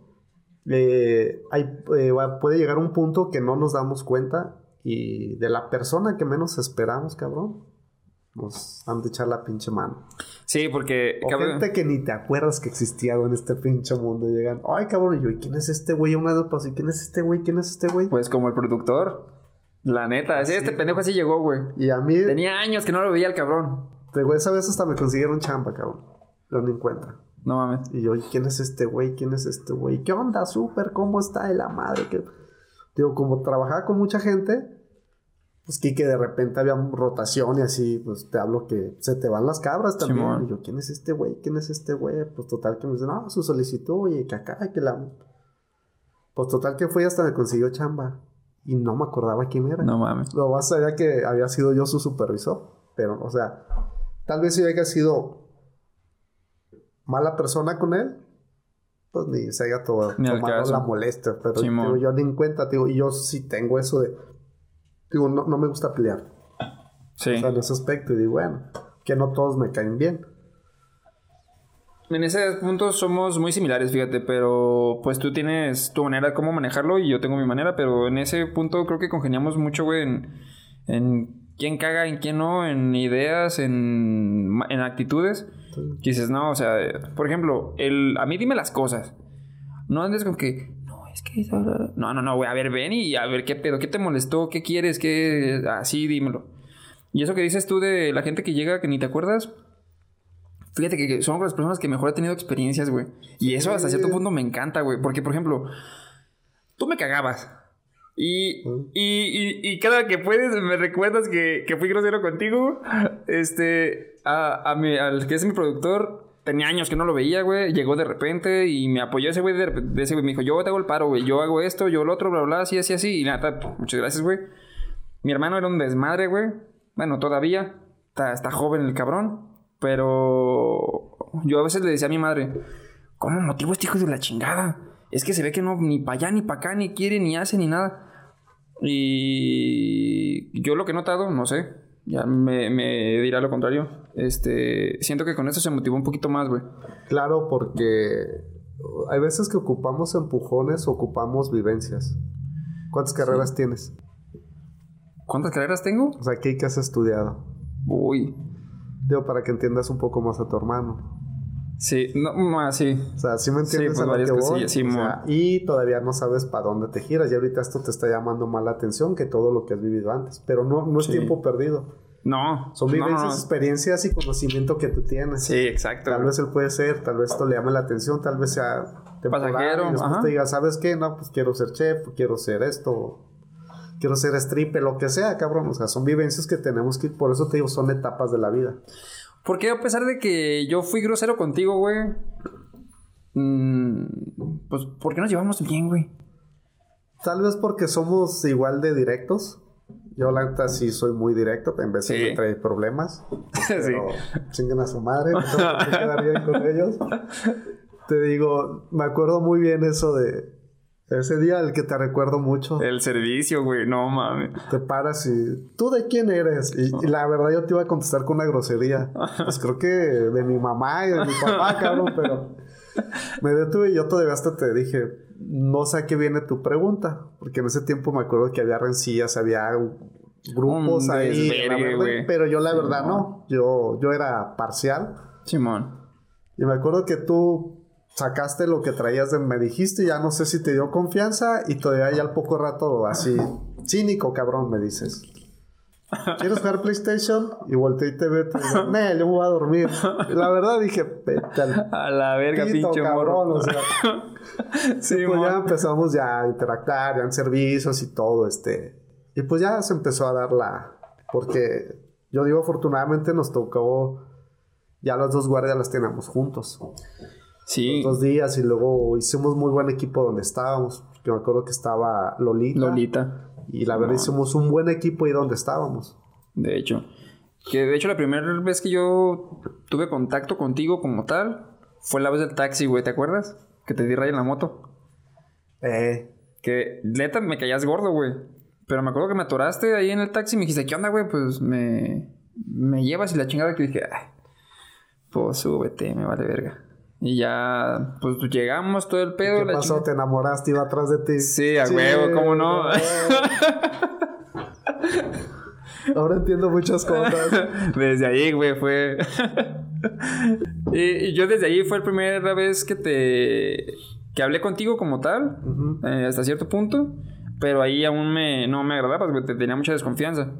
eh, hay, eh, puede llegar un punto que no nos damos cuenta y de la persona que menos esperamos, cabrón, nos han de echar la pinche mano. Sí, porque... O gente que ni te acuerdas que existía en este pinche mundo. Llegan, ay, cabrón, y yo, quién es este güey? Una dos ¿y quién es este güey? ¿Quién es este güey? Pues como el productor. La neta, este pendejo así llegó, güey. Y a mí... Tenía años que no lo veía el cabrón. De güey, esa vez hasta me consiguieron chamba, cabrón. Lo cuenta. No mames. Y yo, ¿quién es este güey? ¿Quién es este güey? ¿Qué onda? Súper, ¿cómo está de la madre? Que... Digo, como trabajaba con mucha gente, pues que de repente había rotación y así, pues te hablo que se te van las cabras también. y yo, ¿quién es este güey? ¿Quién es este güey? Pues total que me dicen, no, su solicitud, y que acá, que la. Pues total que fui hasta me consiguió chamba. Y no me acordaba quién era. No mames. Lo más sabía que había sido yo su supervisor. Pero, o sea, tal vez si haya sido mala persona con él, pues ni se haya todo, tomado la molestia. Pero digo, yo ni en cuenta, digo, y yo sí tengo eso de digo, no, no me gusta pelear. Sí. O sea, en ese aspecto, y digo, bueno, que no todos me caen bien. En ese punto somos muy similares, fíjate, pero pues tú tienes tu manera de cómo manejarlo y yo tengo mi manera, pero en ese punto creo que congeniamos mucho, güey, en, en quién caga, en quién no, en ideas, en, en actitudes. Y dices, no, o sea, por ejemplo, el, a mí dime las cosas. No andes con que, no, no, no, güey, a ver, ven y a ver qué pedo, qué te molestó, qué quieres, qué... Así, dímelo. Y eso que dices tú de la gente que llega que ni te acuerdas, fíjate que son las personas que mejor he tenido experiencias, güey. Y eso hasta cierto punto me encanta, güey, porque, por ejemplo, tú me cagabas. Y, y, y, cada que puedes me recuerdas que, que fui grosero contigo. Este, a, a mi, al que es mi productor, tenía años que no lo veía, güey. Llegó de repente y me apoyó ese güey. De, ese güey me dijo, yo te hago el paro, güey. Yo hago esto, yo lo otro, bla, bla, así, así, así. Y nada, muchas gracias, güey. Mi hermano era un desmadre, güey. Bueno, todavía. Está, está joven el cabrón. Pero yo a veces le decía a mi madre, ¿cómo motivo este hijo de la chingada? Es que se ve que no, ni para allá, ni para acá, ni quiere, ni hace, ni nada. Y yo lo que he notado, no sé, ya me, me, dirá lo contrario. Este, siento que con eso se motivó un poquito más, güey. Claro, porque hay veces que ocupamos empujones, ocupamos vivencias. ¿Cuántas carreras tienes? ¿Cuántas carreras tengo? O sea, ¿qué, qué has estudiado? Uy. Digo, para que entiendas un poco más a tu hermano. Sí, no, más sí. O sea, sí me entiendes sí, pues a lo que Sí, y todavía no sabes para dónde te giras. Y ahorita esto te está llamando más la atención que todo lo que has vivido antes. Pero no, no es tiempo perdido. No. Son vivencias, experiencias y conocimiento que tú tienes. Sí, exacto. Tal vez él puede ser, tal vez esto le llame la atención, tal vez sea pasajero. Y después te diga, ¿sabes qué? No, pues quiero ser chef, quiero ser esto, quiero ser stripper, lo que sea, cabrón. O sea, son vivencias que tenemos que, por eso te digo, son etapas de la vida. Porque a pesar de que yo fui grosero contigo, güey. Mmm, pues, ¿por qué nos llevamos bien, güey? Tal vez porque somos igual de directos. Yo, la neta, sí soy muy directo, en vez de traer problemas. Pero sí. chinguen a su madre, no que quedar bien con ellos. Te digo, me acuerdo muy bien eso de ese día el que te recuerdo mucho. El servicio, güey, no mames. Te paras y. ¿Tú de quién eres? Y, la verdad yo te iba a contestar con una grosería. Pues creo que de mi mamá y de mi papá, cabrón, pero. Me detuve y yo todavía hasta te dije, no sé a qué viene tu pregunta. Porque en ese tiempo me acuerdo que había rencillas, había grupos ahí. pero yo la verdad no. Yo, yo era parcial. Simón. Y me acuerdo que tú sacaste lo que traías de... Me dijiste, ya no sé si te dio confianza y todavía ya al poco rato así... Cínico, cabrón, me dices. ¿Quieres jugar PlayStation? Y volteé y te veo. No, yo me voy a dormir. Y la verdad dije, vete A la verga, pito, pinche cabrón. morro. O sea, sí, y pues ya empezamos ya a interactuar, ya en servicios y todo, este. Y pues ya se empezó a dar la. Porque yo digo, afortunadamente nos tocó. Ya las dos guardias las teníamos juntos. Sí, Dos días y luego hicimos muy buen equipo donde estábamos. Porque me acuerdo que estaba Lolita. Lolita. Y la verdad hicimos un buen equipo ahí donde estábamos. De hecho. Que de hecho la primera vez que yo tuve contacto contigo como tal fue la vez del taxi, güey, ¿te acuerdas? Que te di raya en la moto. Eh, Que neta me caías gordo, güey. Pero me acuerdo que me atoraste ahí en el taxi y me dijiste, ¿qué onda, güey? Pues me, me llevas y la chingada que dije, ay, pues súbete, me vale verga. Y ya, pues llegamos todo el pedo. ¿Qué la pasó? ¿Te enamoraste? Iba atrás de ti. Sí, a huevo, ¿cómo no? Ahora entiendo muchas cosas. Desde ahí, güey, fue. y, y yo desde ahí fue la primera vez que te. que hablé contigo como tal, eh, hasta cierto punto. Pero ahí aún me, no me agradaba, porque te tenía mucha desconfianza.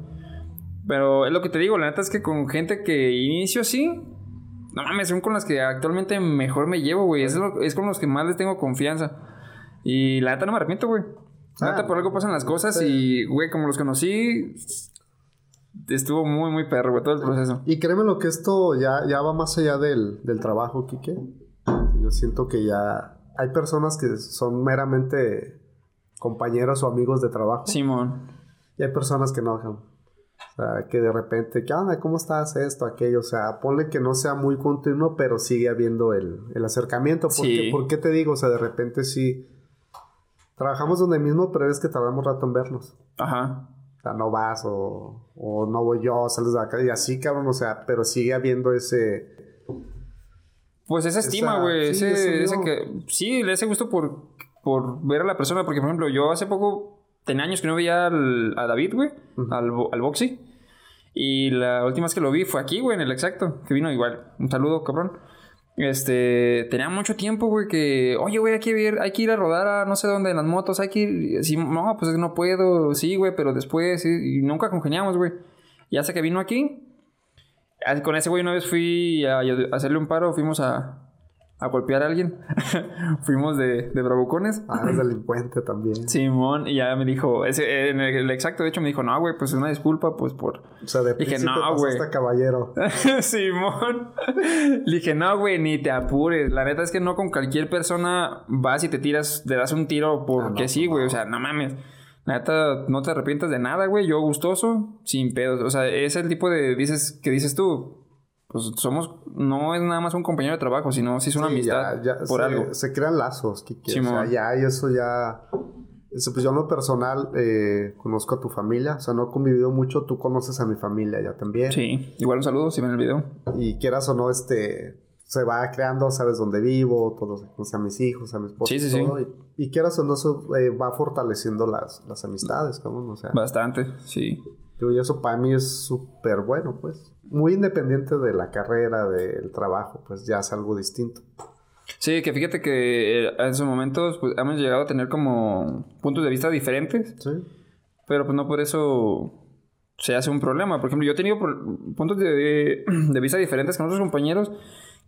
Pero es lo que te digo, la neta es que con gente que inicio así. No mames, son con las que actualmente mejor me llevo, güey. Es, lo- es con los que más les tengo confianza. Y la neta no me arrepiento, güey. La Ah, neta por algo pasan las cosas y, güey, como los conocí, estuvo muy, muy perro, güey, todo el proceso. Y créeme lo que esto ya, ya va más allá del, del trabajo, Quique. Yo siento que ya hay personas que son meramente compañeros o amigos de trabajo. Simón. Y hay personas que no. O sea, que de repente, ¿qué onda? ¿Cómo estás? Esto, aquello. O sea, ponle que no sea muy continuo, pero sigue habiendo el, el acercamiento. ¿Por, Sí. qué, por qué te digo? O sea, de repente sí. Trabajamos donde mismo, pero es que tardamos rato en vernos. Ajá. O sea, no vas o, o no voy yo, sales de acá y así, cabrón. O sea, pero sigue habiendo ese. Pues esa estima, güey. sí, ese, que. Sí, ese gusto por, por ver a la persona. Porque, por ejemplo, yo hace poco. Tenía años que no veía al- a David, güey. al, al Boxy. Y la última vez que lo vi fue aquí, güey, en el exacto. Que vino igual. Un saludo, cabrón. Este. Tenía mucho tiempo, güey, que. Oye, güey, hay que ir, hay que ir a rodar a no sé dónde en las motos. Hay que ir. Sí, no, pues no puedo. Sí, güey, pero después. sí, y nunca congeniamos, güey. Y hasta que vino aquí. Con ese güey una vez fui a, a hacerle un paro, fuimos a, a golpear a alguien. fuimos de, de bravucones. Ah, es delincuente también. Simón, y ya me dijo, ese, en el, el exacto, de hecho me dijo, no, güey, pues una disculpa, pues por... O sea, de Dije, no, güey. caballero. Simón. Le dije, no, güey, ni te apures. La neta es que no con cualquier persona vas y te tiras, te das un tiro porque Ah, no, sí, güey. O sea, no mames. La neta, no te arrepientas de nada, güey. Yo gustoso, sin pedos. O sea, es el tipo de dices que dices tú. Pues somos, no es nada más un compañero de trabajo, sino sí es una Sí, amistad ya- ya por se, algo. Se crean lazos, Kike. O sea, ya, y eso ya. eso, pues yo en lo personal eh, conozco a tu familia. O sea, no he convivido mucho. Tú conoces a mi familia ya también. Sí, igual un saludo si ven el video. Y quieras o no, este. Se va creando, sabes dónde vivo, todos, o sea, a mis hijos, a mi esposa. Sí, sí, sí. Y, y quieras o no, eso eh, va fortaleciendo las, las amistades, cabrón. O sea, Bastante, sí. y eso para mí es súper bueno, pues. Muy independiente de la carrera, del trabajo, pues ya es algo distinto. Sí, que fíjate que eh, en esos momentos pues, hemos llegado a tener como puntos de vista diferentes. Sí. Pero pues no por eso se hace un problema. Por ejemplo, yo he tenido puntos de, de vista diferentes con otros compañeros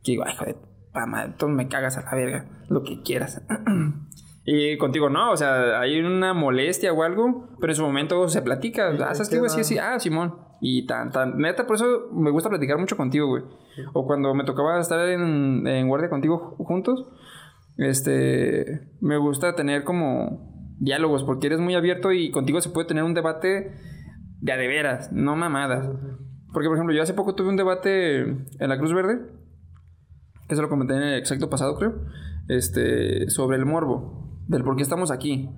que digo, ay, joder, pa' madre, tú me cagas a la verga, lo que quieras. y contigo no, o sea, hay una molestia o algo, pero en su momento se platica. Ah, ¿sabes qué, güey? Sí, sí, ah, Simón. Y tan, tan, neta, por eso me gusta platicar mucho contigo, güey. O cuando me tocaba estar en, en guardia contigo ju- juntos, este, me gusta tener como diálogos, porque eres muy abierto y contigo se puede tener un debate de a de veras, no mamadas. Porque, por ejemplo, yo hace poco tuve un debate en la Cruz Verde, que se lo comenté en el exacto pasado, creo, este, sobre el morbo, del por qué estamos aquí.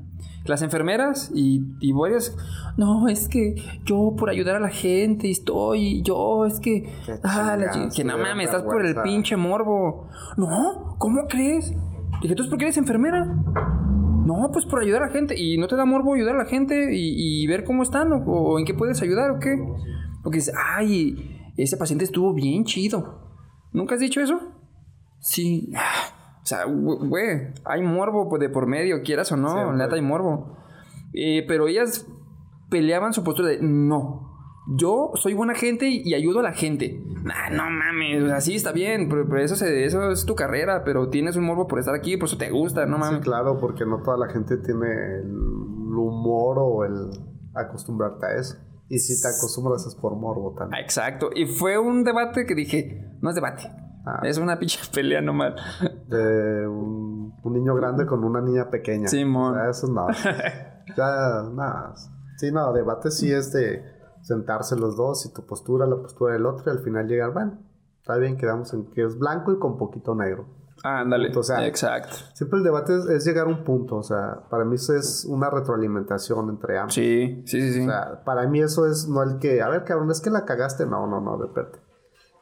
Las enfermeras y, y varias, no, es que yo por ayudar a la gente estoy, yo es que, Qué ah, la que no mames, estás por el pinche morbo. No, ¿cómo crees? Dije, ¿tú es porque eres enfermera? No, pues por ayudar a la gente. ¿Y no te da morbo ayudar a la gente y, y ver cómo están o, o en qué puedes ayudar o qué? Porque dices, ay, ese paciente estuvo bien chido. ¿Nunca has dicho eso? Sí. O sea, güey, hay morbo pues, de por medio, quieras o no, neta hay morbo. Eh, pero ellas peleaban su postura de no. Yo soy buena gente y, ayudo a la gente. Nah, no mames, así está bien, pero, eso, se, eso es tu carrera, pero tienes un morbo por estar aquí, por eso te gusta, no mames. Sí, claro, porque no toda la gente tiene el humor o el acostumbrarte a eso. Y si te acostumbras es por morbo también. Exacto. Y fue un debate que dije, no es debate. Ah. Es una pinche pelea nomás. De un, niño grande con una niña pequeña. Sí, mon. O sea, eso no. ya, nada. Sí, no, debate sí es de sentarse los dos y tu postura, la postura del otro y al final llegar, bueno, está bien, quedamos en que es blanco y con poquito negro. Ah, ándale. O sea, Exacto. Siempre el debate es, llegar a un punto. O sea, para mí eso es una retroalimentación entre ambos. Sí, sí, sí. O sea, para mí eso es no el que, a ver, cabrón, es que la cagaste. No, no, no, de repente.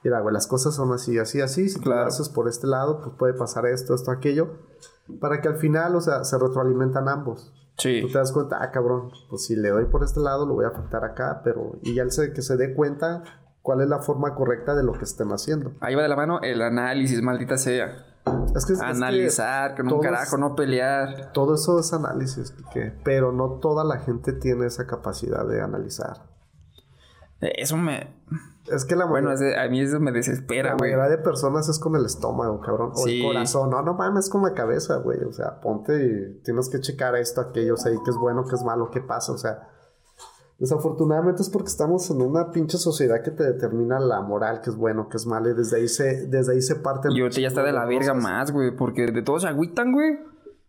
Mira, güey, las cosas son así, así, así. Si claro. tú haces por este lado, pues puede pasar esto, esto, aquello. Para que al final, o sea, se retroalimentan ambos. Sí. Tú te das cuenta, ah, cabrón, pues si le doy por este lado, lo voy a afectar acá, pero. Y ya el que se dé cuenta cuál es la forma correcta de lo que estén haciendo. Ahí va de la mano el análisis, maldita sea. Es que, Analizar, que, no carajo, no pelear. Todo eso es análisis, pero no toda la gente tiene esa capacidad de analizar. Eso me. Es que la Bueno, a mí eso me desespera, güey. La mayoría de personas es con el estómago, cabrón. O el corazón. No, no mames, con la cabeza, güey. O sea, ponte y tienes que checar esto, aquello, o sea, y qué es bueno, qué es malo, qué pasa. O sea, Desafortunadamente es porque estamos en una pinche sociedad que te determina la moral, que es bueno, que es malo, y desde ahí se, desde ahí se parte. Y ahorita ya está de la verga más, güey, porque de todos se agüitan, güey.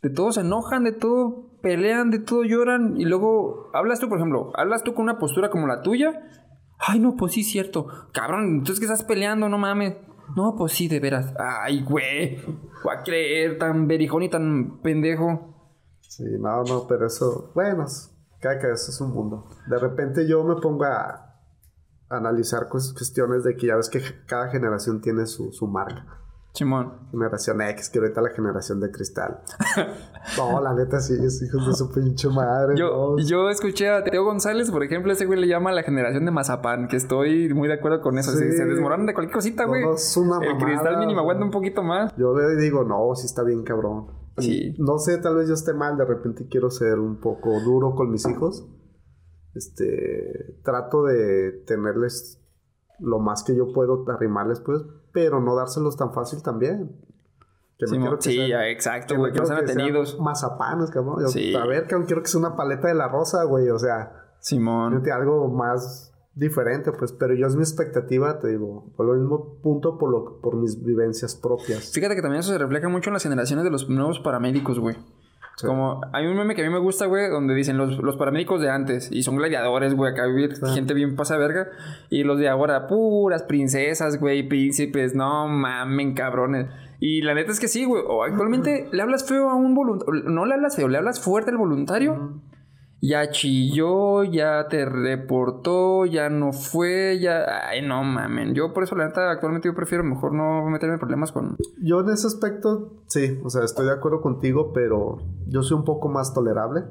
De todos se enojan, de todo pelean, de todo lloran. Y luego hablas tú, por ejemplo, hablas tú con una postura como la tuya. Ay, no, pues sí, cierto. Cabrón, entonces que estás peleando, no mames. No, pues sí, de veras. Ay, güey. Voy a creer tan berijón y tan pendejo. Sí, no, no, pero eso. Bueno, cada cabeza es un mundo. De repente yo me pongo a analizar cuestiones de que ya ves que cada generación tiene su, su marca. Simón. Generación X, que ahorita la generación de cristal. no, la neta sí, es hijos de su pinche madre. Yo, yo escuché a Teo González, por ejemplo, ese güey le llama la generación de Mazapán, que estoy muy de acuerdo con eso. Se, desmoronan de cualquier cosita, güey. es una El cristal mínimo aguanta un poquito más. Yo veo y digo, no, sí está bien cabrón. Sí. No sé, tal vez yo esté mal, de repente quiero ser un poco duro con mis hijos. Este, trato de tenerles lo más que yo puedo, arrimarles pues, pero no dárselos tan fácil también. sí, exacto, güey, que, no sean detenidos. Mazapanes, cabrón. A ver, que quiero que sea una paleta de la rosa, güey, o sea. Simón. Algo más diferente, pues, pero yo es mi expectativa, te digo, por lo mismo punto por, lo, por mis vivencias propias. Fíjate que también eso se refleja mucho en las generaciones de los nuevos paramédicos, güey. Como hay un meme que a mí me gusta, güey, donde dicen los, los paramédicos de antes y son gladiadores, güey, acá vivir gente bien pasa verga. Y los de ahora, puras princesas, güey, príncipes, no mamen, cabrones. Y la neta es que sí, güey. O actualmente le hablas feo a un voluntario. No le hablas feo, le hablas fuerte al voluntario ya chilló, ya te reportó, ya no fue, ya... Ay, no mamen. Yo por eso, la neta, actualmente yo prefiero mejor no meterme en problemas con... Yo en ese aspecto, sí, o sea, estoy de acuerdo contigo, pero yo soy un poco más tolerable.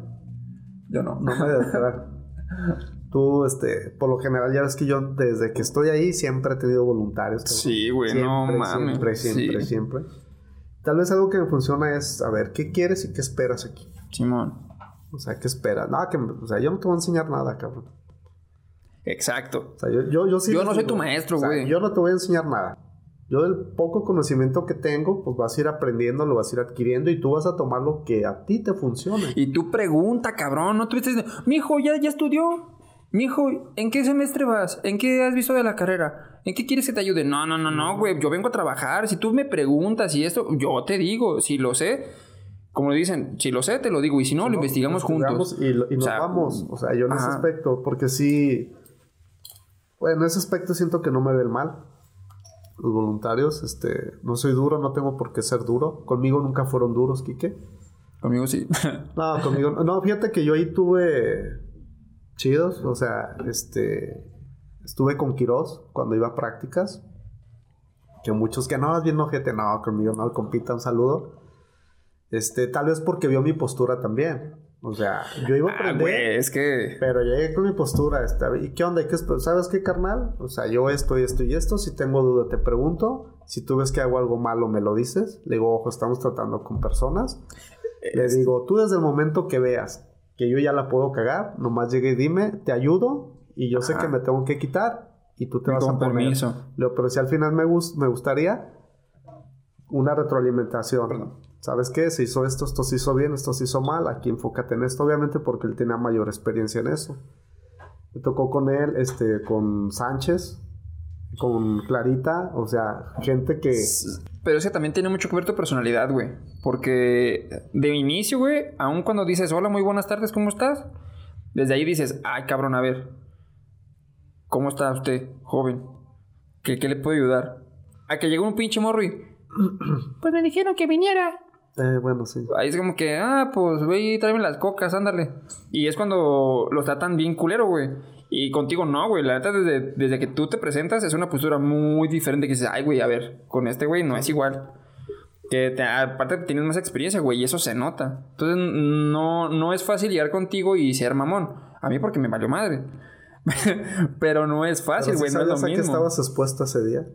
Yo no. No me ver. Tú, este, por lo general, ya ves que yo desde que estoy ahí siempre he tenido voluntarios. Sí, güey, no mames. Siempre, siempre, siempre. Tal vez algo que me funciona es, a ver, ¿qué quieres y qué esperas aquí? Simón. O sea, ¿qué esperas? No, que, o sea, yo no te voy a enseñar nada, cabrón. Exacto. O sea, yo, yo, yo, sí yo no soy tu maestro, güey. yo no te voy a enseñar nada. Yo el poco conocimiento que tengo, pues vas a ir aprendiendo, lo vas a ir adquiriendo y tú vas a tomar lo que a ti te funcione. Y tú pregunta, cabrón, no diciendo, mi hijo ya, ya estudió. Mi hijo, ¿en qué semestre vas? ¿En qué has visto de la carrera? ¿En qué quieres que te ayude? No, no, no, no, güey. Yo vengo a trabajar. Si tú me preguntas y esto, yo te digo, si lo sé como dicen, si lo sé, te lo digo, y si no, lo investigamos juntos. Y, nos vamos, o sea, yo en ese aspecto, porque sí, bueno, en ese aspecto siento que no me ve el mal. Los voluntarios, este, no soy duro, no tengo por qué ser duro. Conmigo nunca fueron duros, Quique. Conmigo sí. no, conmigo, no, fíjate que yo ahí tuve chidos, o sea, este, estuve con Quirós cuando iba a prácticas. Que muchos que no, es bien ojete, no, conmigo no, compita, un saludo. Este, tal vez porque vio mi postura también. O sea, yo iba a Ah, aprender. güey, es que. Pero llegué con mi postura, esta, ¿y qué onda? ¿Qué es- ¿Sabes qué, carnal? O sea, yo esto y esto y esto, si tengo duda te pregunto, si tú ves que hago algo malo me lo dices, le digo, ojo, estamos tratando con personas, le digo, tú desde el momento que veas que yo ya la puedo cagar, nomás llegue y dime, te ayudo, y yo sé que me tengo que quitar, y tú te vas Con a poner. permiso. Le digo, pero si al final me, gus- me gustaría una retroalimentación. Perdón. ¿Sabes qué? Se hizo esto, esto se hizo bien, esto se hizo mal. Aquí enfócate en esto, obviamente, porque él tenía mayor experiencia en eso. Me tocó con él, este, con Sánchez, con Clarita, o sea, gente que. Pero es que también tiene mucho que ver tu personalidad, güey. Porque de inicio, güey, aun cuando dices, hola, muy buenas tardes, ¿cómo estás? Desde ahí dices, ay, cabrón, a ver. ¿Cómo está usted, joven? ¿Qué, qué le puedo ayudar? A que llegó un pinche morro y... Pues me dijeron que viniera. Eh, bueno, sí. Ahí es como que, ah, pues ve y tráeme las cocas, ándale. Y es cuando los tratan bien culero, güey. Y contigo no, güey. La neta, desde, desde que tú te presentas, es una postura muy diferente que dices, ay, güey, a ver, con este güey no es igual. Que te- aparte tienes más experiencia, güey, y eso se nota. Entonces, no, no es fácil llegar contigo y ser mamón. A mí porque me valió madre. Pero no es fácil, güey, sí no es lo mismo. estabas expuesto ese día?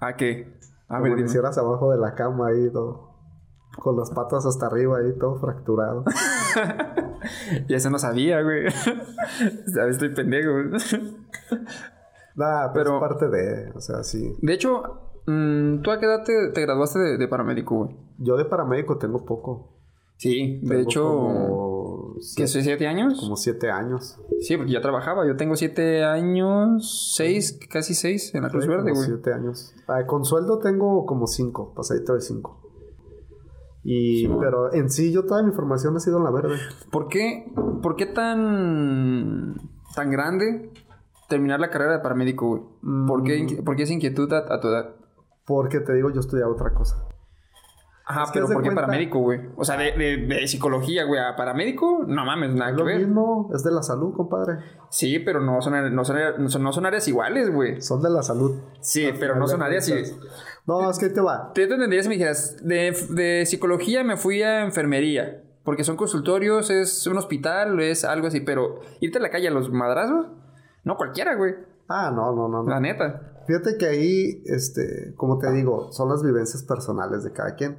¿A qué? A Como ver, que dime. hicieras abajo de la cama ahí, todo, con las patas hasta arriba ahí, todo fracturado. Y eso no sabía, güey. Estoy pendejo. Nah, pero Pero- es parte de, o sea, sí. De hecho, mm, ¿tú a qué edad te, te graduaste de, de paramédico, güey? Yo de paramédico tengo poco. Sí, de hecho, como ¿qué soy siete años? como siete años. Sí, porque ya trabajaba. Yo tengo siete años, seis, casi seis en la Cruz Verde, güey. siete años. Ah, con sueldo tengo como cinco, pasadito de cinco. Y, Sí. pero en sí, yo toda mi formación ha sido en la verde. ¿Por qué, por qué tan, tan grande terminar la carrera de paramédico, güey? ¿Por, qué, Mm. por qué esa inquietud a, a tu edad? Porque te digo, yo estudiaba otra cosa. Ajá, Es que pero ¿por qué cuenta- paramédico, güey? O sea, de, de- de psicología, güey, a paramédico, no mames, nada Es que lo ver. mismo, es de la salud, compadre. Sí, pero no son, no son, no son, no son áreas iguales, güey. Son de la salud. Sí, pero no son áreas iguales. No, es que ahí te va. Te entendería si me dijeras, de, de psicología me fui a enfermería. Porque son consultorios, es un hospital, es algo así. Pero irte a la calle a los madrazos, no cualquiera, güey. Ah, no, no, no. no. La neta. Fíjate que ahí, este, como te digo, son las vivencias personales de cada quien.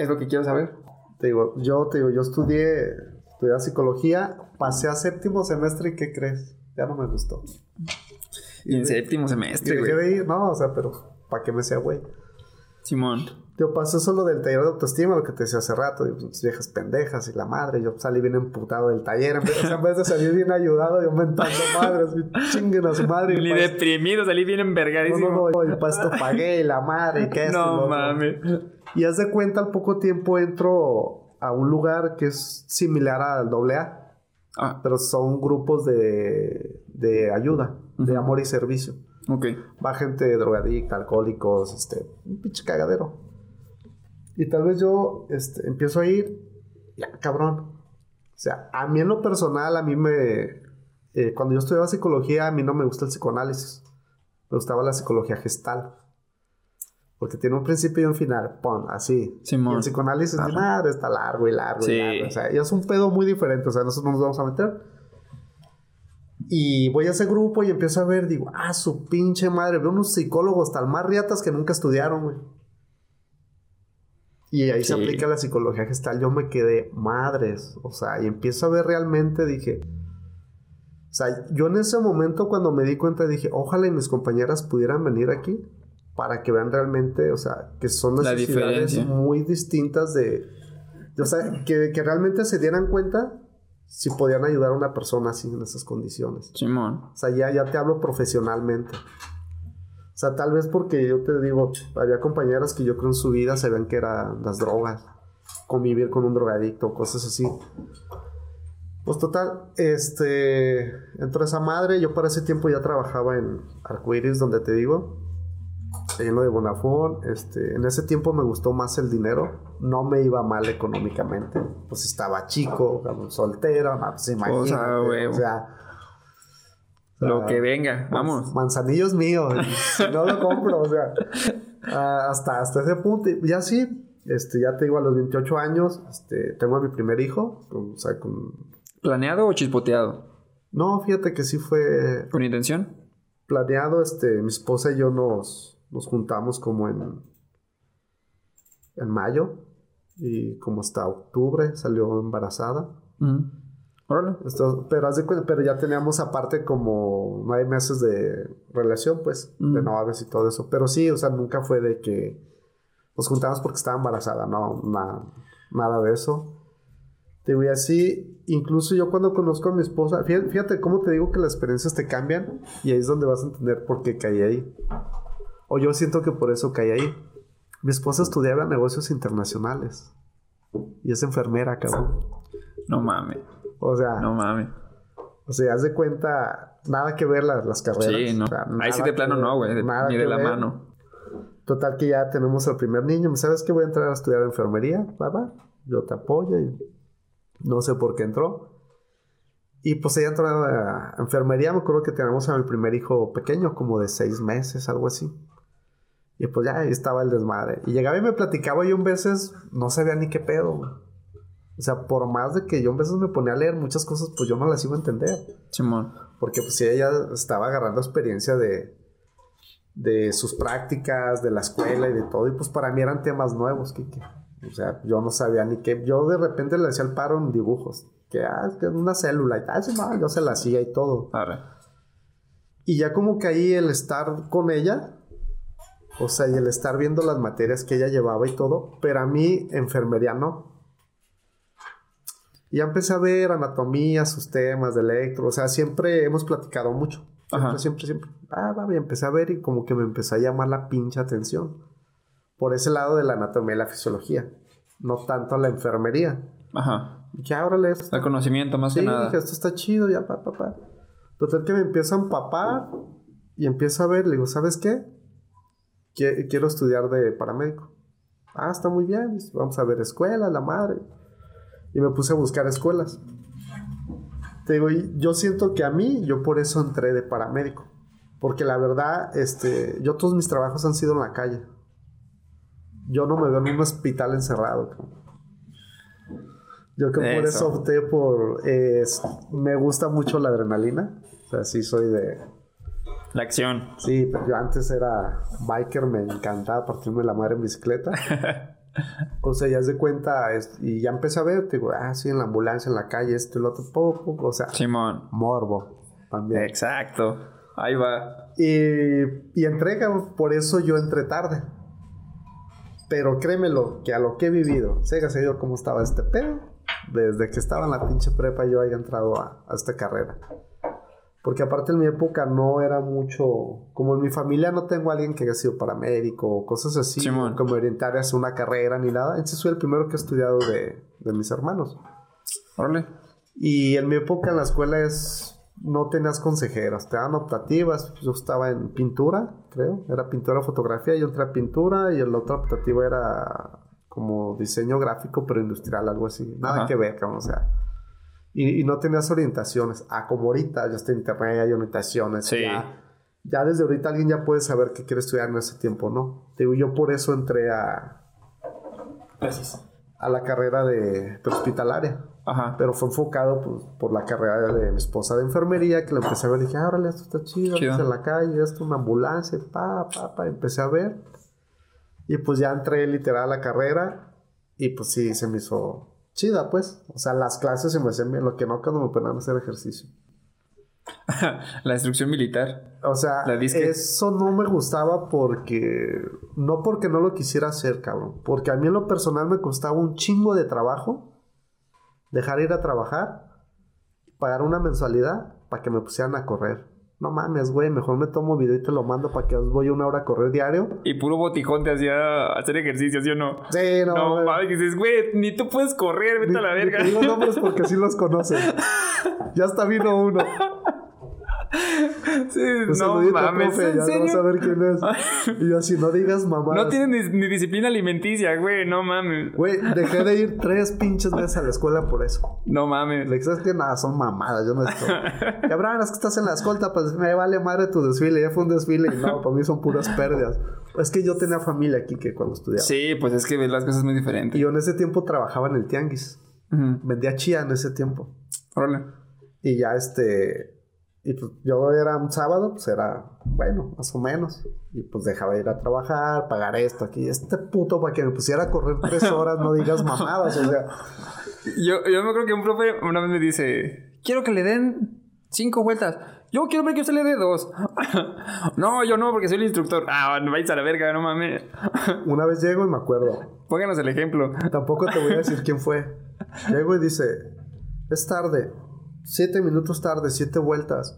Es lo que quiero saber. Te digo, yo te digo, yo estudié, estudié psicología, pasé a séptimo semestre y ¿qué crees? Ya no me gustó. Y en séptimo semestre, güey. no, o sea, pero ¿para qué me sea güey? Simón. Te pasó eso lo del taller de autoestima, lo que te decía hace rato, y, pues, viejas pendejas y la madre. Yo salí bien emputado del taller, en vez, o sea, en vez de salir bien ayudado, yo mentando madres, y chinguen a su madre. y deprimido, salí bien no, envergadísimo. no, no, y para esto pagué, y la madre, y que esto. y No mames. Y haz de cuenta, al poco tiempo entro a un lugar que es similar al AA, Ah, pero son grupos de, de ayuda, de amor y servicio. ok. Va gente drogadicta, alcohólicos, este, un pinche cagadero. Y tal vez yo este, empiezo a ir, ya, cabrón. O sea, a mí en lo personal, a mí me... eh, cuando yo estudiaba psicología, a mí no me gusta el psicoanálisis. Me gustaba la psicología gestal. Porque tiene un principio y un final, pon, así. Simón. Y el psicoanálisis, Ajá. madre, está largo y largo Sí. y largo. O sea, y es un pedo muy diferente. O sea, nosotros no nos vamos a meter. Y voy a ese grupo y empiezo a ver, digo, ah, su pinche madre, veo unos psicólogos tal más riatas que nunca estudiaron, güey. Y ahí se Sí. aplica la psicología gestal. Yo me quedé madres. O sea, y empiezo a ver realmente, dije. O sea, yo en ese momento cuando me di cuenta dije, ojalá y mis compañeras pudieran venir aquí para que vean realmente, o sea, que son necesidades muy distintas de, de- o sea, que, que realmente se dieran cuenta si podían ayudar a una persona así en esas condiciones. Simón. O sea, ya, ya te hablo profesionalmente. O sea, tal vez porque yo te digo, había compañeras que yo creo en su vida se ven que eran las drogas, convivir con un drogadicto, cosas así. Pues total, este, entró esa madre, yo para ese tiempo ya trabajaba en Arcoiris, donde te digo, en lo de Bonafón, este, en ese tiempo me gustó más el dinero, no me iba mal económicamente, pues estaba chico, soltero, pues imagínate, huevo. o sea, Lo Ah, que venga. Vamos. Manzanillos míos. no lo compro, o sea. ah, hasta, hasta ese punto. Y así, Este, ya te digo, a los 28 años, este, tengo a mi primer hijo. O sea, con... ¿Planeado o chispoteado? No, fíjate que sí fue... ¿Con intención? Planeado, este, mi esposa y yo nos, nos juntamos como en... En mayo. Y como hasta octubre salió embarazada. Órale. Esto, pero, haz de cuenta- pero ya teníamos aparte como nueve meses de relación, pues, de Mm. novios y todo eso. Pero sí, o sea, nunca fue de que nos juntamos porque estaba embarazada, no, na- nada de eso. Te voy así, incluso yo cuando conozco a mi esposa, fíjate, fíjate cómo te digo que las experiencias te cambian y ahí es donde vas a entender por qué caí ahí. O yo siento que por eso caí ahí. Mi esposa estudiaba negocios internacionales y es enfermera, cabrón. No mames. O sea, No mames. o sea, haz de cuenta, nada que ver las, las carreras. Sí, no. O sea, Ahí sí de plano ver, no, güey. Ni de la ver. mano. Total que ya tenemos al primer niño. ¿Sabes que voy a entrar a estudiar enfermería? Va. Yo te apoyo. Y no sé por qué entró. Y pues ella entró a enfermería. Me acuerdo que tenemos a mi primer hijo pequeño, como de seis meses, algo así. Y pues ya ahí estaba el desmadre. Y llegaba y me platicaba y yo en veces no sabía ni qué pedo. güey. O sea, por más de que yo en veces me ponía a leer muchas cosas, pues yo no las iba a entender. Simón. Porque pues ella estaba agarrando experiencia de, de sus prácticas, de la escuela y de todo. Y pues para mí eran temas nuevos, Kike. O sea, yo no sabía ni qué. Yo de repente le hacía el paro en dibujos. Que, ah, es que una célula y tal. no, yo se la hacía y todo. Arre. Y ya como que ahí el estar con ella, o sea, y el estar viendo las materias que ella llevaba y todo, pero a mí enfermería no. Y ya empecé a ver anatomía, sus temas de electro, o sea, siempre hemos platicado mucho. Siempre, Ajá. siempre, siempre. Ah, va, y empecé a ver y como que me empezó a llamar la pinche atención. Por ese lado de la anatomía y la fisiología. No tanto la enfermería. Ajá. Y ya, órale, esto El conocimiento más Sí, que nada. dije, esto está chido, ya, pa, pa, pa. Total que me empiezo a empapar y empiezo a ver, le digo, ¿sabes qué? Qui- Quiero estudiar de paramédico. Ah, está muy bien, vamos a ver escuelas, la madre. Y me puse a buscar escuelas. Te digo, y yo siento que a mí, yo por eso entré de paramédico. Porque la verdad, este, yo todos mis trabajos han sido en la calle. Yo no me veo en un hospital encerrado. Yo creo que por Eso. opté por... eh, me gusta mucho la adrenalina. O sea, sí soy de... La acción. Sí, pero yo antes era biker, me encantaba partirme la madre en bicicleta. O sea, ya es de cuenta, es- y ya empecé a ver, digo, ah, sí, en la ambulancia, en la calle, esto y lo otro, po, po, o sea, Simón. morbo también. Exacto. Ahí va. Y, y entrega, por eso yo entré tarde. Pero créemelo, que a lo que he vivido, se ha sabido cómo estaba este pedo, desde que estaba en la pinche prepa yo haya entrado a, a esta carrera. Porque aparte en mi época no era mucho, como en mi familia no tengo a alguien que haya sido paramédico o cosas así, como orientar hacia una carrera ni nada. Entonces soy el primero que he estudiado de, de mis hermanos. Órale. Y en mi época en la escuela es no tenías consejeras, te daban optativas. Yo estaba en pintura, creo, era pintura fotografía, y otra pintura, y el otro optativo era como diseño gráfico, pero industrial, algo así. Nada Ajá. que ver, cabrón, o sea. Y, y no tenías orientaciones. Ah, como ahorita, ya está internet, hay orientaciones. Sí. Ya, ya desde ahorita alguien ya puede saber qué quiere estudiar en ese tiempo, ¿no? Te digo, yo por eso entré a, Gracias. a la carrera de prehospitalaria Ajá. pero fue enfocado pues, por la carrera de mi esposa de enfermería, que lo empecé a ver y dije, ah, órale, esto está chido, Chido. esto en la calle, esto una ambulancia, pa, pa, pa, empecé a ver. Y pues ya entré literal a la carrera y pues sí, se me hizo chida, pues. O sea, las clases se me hacían bien, lo que no cuando me ponían a hacer ejercicio. la instrucción militar. O sea, La eso no me gustaba porque... No porque no lo quisiera hacer, cabrón. Porque a mí en lo personal me costaba un chingo de trabajo dejar ir a trabajar, pagar una mensualidad para que me pusieran a correr. No mames, güey, mejor me tomo video y te lo mando para que os voy una hora a correr diario. Y puro botijón te hacía hacer ejercicio, ¿sí o no? Sí, no, No, mames, que dices, güey, ni tú puedes correr, vete a la ni verga. te digo nombres porque sí los conocen. ya hasta vino uno. Sí, no mames, profe, ¿en ya no serio? vas a ver quién es. Y yo así, no digas mamá. No tienen ni, ni disciplina alimenticia, güey, no mames. Güey, dejé de ir tres pinches veces a la escuela por eso. No mames. Le dices que nada, son mamadas, yo no estoy. Cabrón, es que estás en la escolta, pues me vale madre tu desfile, ya fue un desfile y no, para mí son puras pérdidas. Es que yo tenía familia aquí que cuando estudiaba. Sí, pues es que ves las cosas muy Y diferentes. yo en ese tiempo trabajaba en el tianguis. Vendía chía en ese tiempo. Órale. Y ya este. Y pues yo era un sábado, pues era bueno, más o menos. Y pues dejaba de ir a trabajar, pagar esto aquí. Este puto para que me pusiera a correr tres horas, no digas mamadas, o sea. Yo, yo me acuerdo que un profe una vez me dice, quiero que le den cinco vueltas. Yo quiero ver que usted le dé dos. no, yo no, porque soy el instructor. Ah, no vais a la verga, no mames. Una vez llego y me acuerdo. Pónganos el ejemplo. Tampoco te voy a decir quién fue. Llego y dice: Es tarde. Siete minutos tarde, siete vueltas.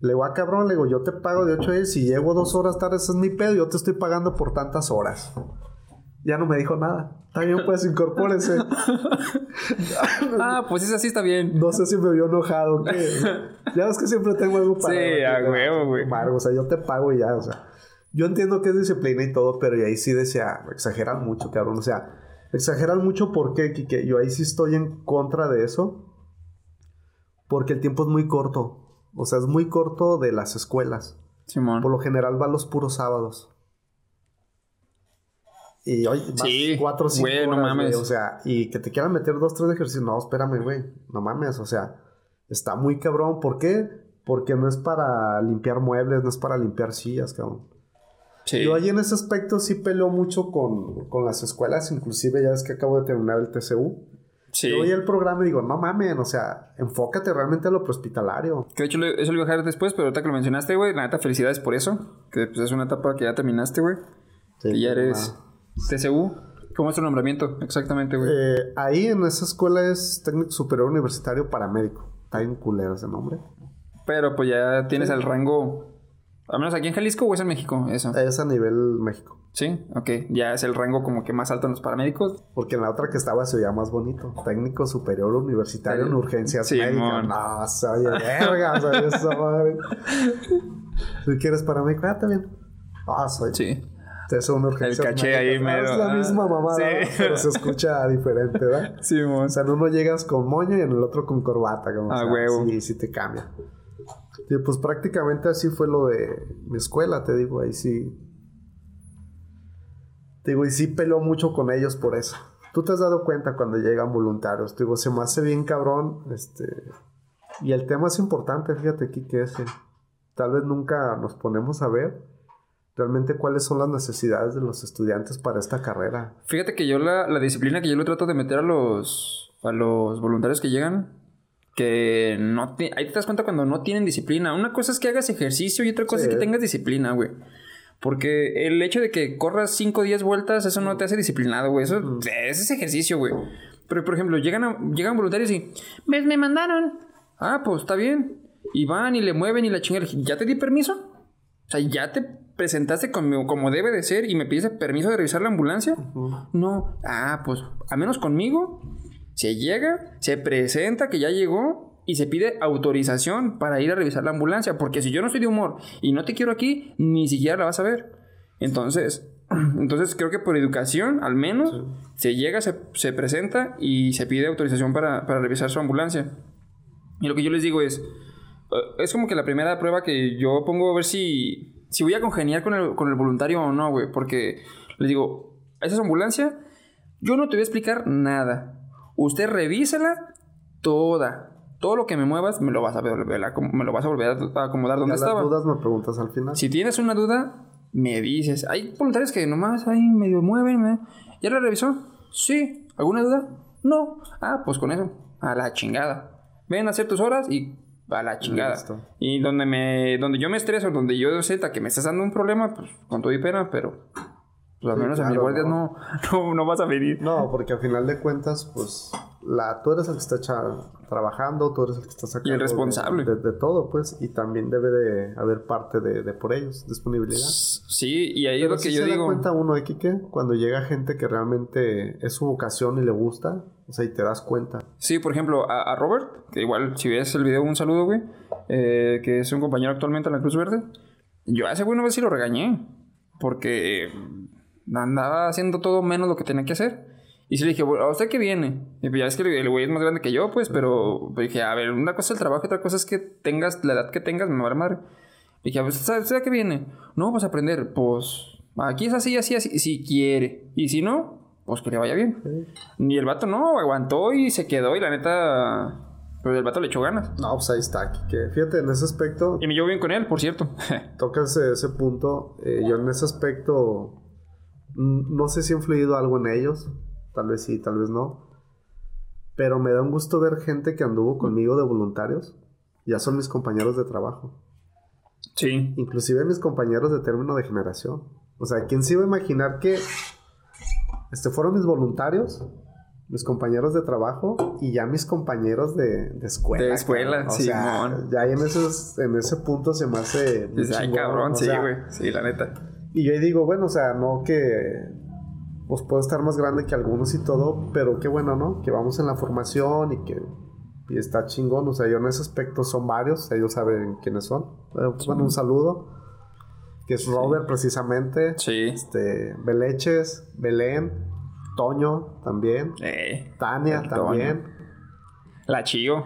Le digo, ah, cabrón, le digo, yo te pago de ocho a Si llego dos horas tarde, ese es mi pedo. Yo te estoy pagando por tantas horas. Ya no me dijo nada. También pues incorpórese. Ah, pues esa sí está bien. No sé si me vio enojado qué. Ya ves que siempre tengo algo para. Sí, a huevo, güey. O sea, yo te pago y ya, o sea. Yo entiendo que es disciplina y todo, pero y ahí sí decía, exageran mucho, cabrón. O sea, exageran mucho porque, Kike, yo ahí sí estoy en contra de eso. Porque el tiempo es muy corto. O sea, es muy corto de las escuelas. Simón. Por lo general va los puros sábados. Y hoy vas Sí, cuatro o cinco güey, no horas, mames. güey, O sea, y que te quieran meter dos, tres ejercicios. No, espérame, güey. No mames. O sea, está muy cabrón. ¿Por qué? Porque no es para limpiar muebles, no es para limpiar sillas, cabrón. Sí. Yo ahí en ese aspecto sí peleo mucho con, con las escuelas. Inclusive ya ves que acabo de terminar el TCU. Sí. Yo oí el programa y digo, no mames, o sea, enfócate realmente a lo prehospitalario. Que de hecho eso lo iba a dejar después, pero ahorita que lo mencionaste, güey, la neta, felicidades por eso. Que pues, es una etapa que ya terminaste, güey. Sí, que ya eres no. TCU. ¿Cómo es tu nombramiento? Exactamente, güey. Eh, ahí en esa escuela es técnico superior universitario paramédico. Está bien culero ese nombre. Pero pues ya tienes el rango. Al menos aquí en Jalisco o es en México, eso. Es a nivel México. Sí, ok. Ya es el rango como que más alto en los paramédicos. Porque en la otra que estaba se veía más bonito. Técnico superior universitario en urgencias Sí, médicas. No, soy verga, soy esa madre. Si quieres paramédico, ah, también. Ah, soy. Sí. Es una urgencia. El caché ahí medio, Es la ah, misma mamada, sí. pero se escucha diferente, ¿verdad? Sí, mon. O sea, en uno llegas con moño y en el otro con corbata. Como, Ah, sea, huevo. Sí, sí te cambia. Pues prácticamente así fue lo de mi escuela, te digo, ahí sí. Te digo, y sí peló mucho con ellos por eso. Tú te has dado cuenta cuando llegan voluntarios. Te digo, se me hace bien cabrón. Este. Y el tema es importante, fíjate aquí que ese. Tal vez nunca nos ponemos a ver realmente cuáles son las necesidades de los estudiantes para esta carrera. Fíjate que yo la, la disciplina que yo le trato de meter a los, a los voluntarios que llegan, que no ti- ahí te das cuenta cuando no tienen disciplina. Una cosa es que hagas ejercicio y otra cosa Sí. es que tengas disciplina, güey. Porque el hecho de que corras 5 o 10 vueltas, eso no te hace disciplinado, güey. Eso es ese ejercicio, güey. Pero, por ejemplo, llegan, a- llegan voluntarios y... ¿Ves? Me mandaron. Ah, pues está bien. Y van y le mueven y la chingada. ¿Ya te di permiso? O sea, ¿ya te presentaste conmigo como debe de ser y me pides permiso de revisar la ambulancia? No. Ah, pues a menos conmigo. Se llega, se presenta que ya llegó y se pide autorización para ir a revisar la ambulancia. Porque si yo no estoy de humor y no te quiero aquí, ni siquiera la vas a ver. Entonces, entonces creo que por educación, al menos, se llega, se, se presenta y se pide autorización para, para revisar su ambulancia. Y lo que yo les digo es, eh, es como que la primera prueba que yo pongo a ver si, si voy a congeniar con el, con el voluntario o no, güey. Porque les digo, esa es ambulancia, yo no te voy a explicar nada. Usted revísala toda. Todo lo que me muevas me lo vas a volver a, me lo vas a, volver a acomodar donde las estaba. dudas me preguntas al final. Si tienes una duda, me dices. Hay voluntarios que nomás ahí medio mueven. ¿me? ¿Ya la revisó? Sí. ¿Alguna duda? No. Ah, pues con eso. A la chingada. Ven a hacer tus horas y a la chingada. Listo. Y donde me donde yo me estreso, donde yo sienta que me estás dando un problema, pues con todo y pena, pero pues al Sí, menos a mis guardias no. no, no, no vas a venir. No, porque al final de cuentas, pues la, tú eres el que está trabajando, tú eres el que está sacando. Y el responsable. De, todo, pues. Y también debe de haber parte de, por ellos, disponibilidad. Sí, y ahí es lo que yo se digo. da cuenta uno de Kike cuando llega gente que realmente es su vocación y le gusta? O sea, y te das cuenta. Sí, por ejemplo, a, Robert, que igual, si ves el video, un saludo, güey. Eh, que es un compañero actualmente en la Cruz Verde. Yo a ese güey una vez sí lo regañé. Porque andaba haciendo todo menos lo que tenía que hacer. Y sí le dije, ¿a usted qué viene? Y pues ya es que el güey es más grande que yo, pues, pero pues dije, a ver, una cosa es el trabajo otra cosa es que tengas la edad que tengas, me vale madre. Y dije, ¿usted a qué viene? No, pues aprender. Pues aquí es así, así, así, si quiere. Y si no, pues que le vaya bien. Y el vato no, aguantó y se quedó y la neta... Pues el vato le echó ganas. No, pues ahí está. Que fíjate, en ese aspecto... Y me llevo bien con él, por cierto. tocas ese punto. Eh, yo en ese aspecto... Mm, no sé si ha influido algo en ellos tal vez sí, tal vez no. Pero me da un gusto ver gente que anduvo conmigo de voluntarios. Ya son mis compañeros de trabajo. Sí. Inclusive mis compañeros de término de generación. O sea, ¿quién se iba a imaginar que este fueron mis voluntarios, mis compañeros de trabajo y ya mis compañeros de, de escuela? De escuela, sí. Ya en, esos, en ese punto se me hace... Ay, cabrón, sí, güey. Sí, la neta. Y yo digo, bueno, o sea, no que pues puedo estar más grande que algunos y todo, pero qué bueno, ¿no? Que vamos en la formación y que y está chingón, o sea, yo en ese aspecto son varios, ellos saben quiénes son. Eh, pues, bueno, un saludo, que es Robert precisamente, sí. este, Beleches, Belén, Toño también, eh, Tania también. La Chío.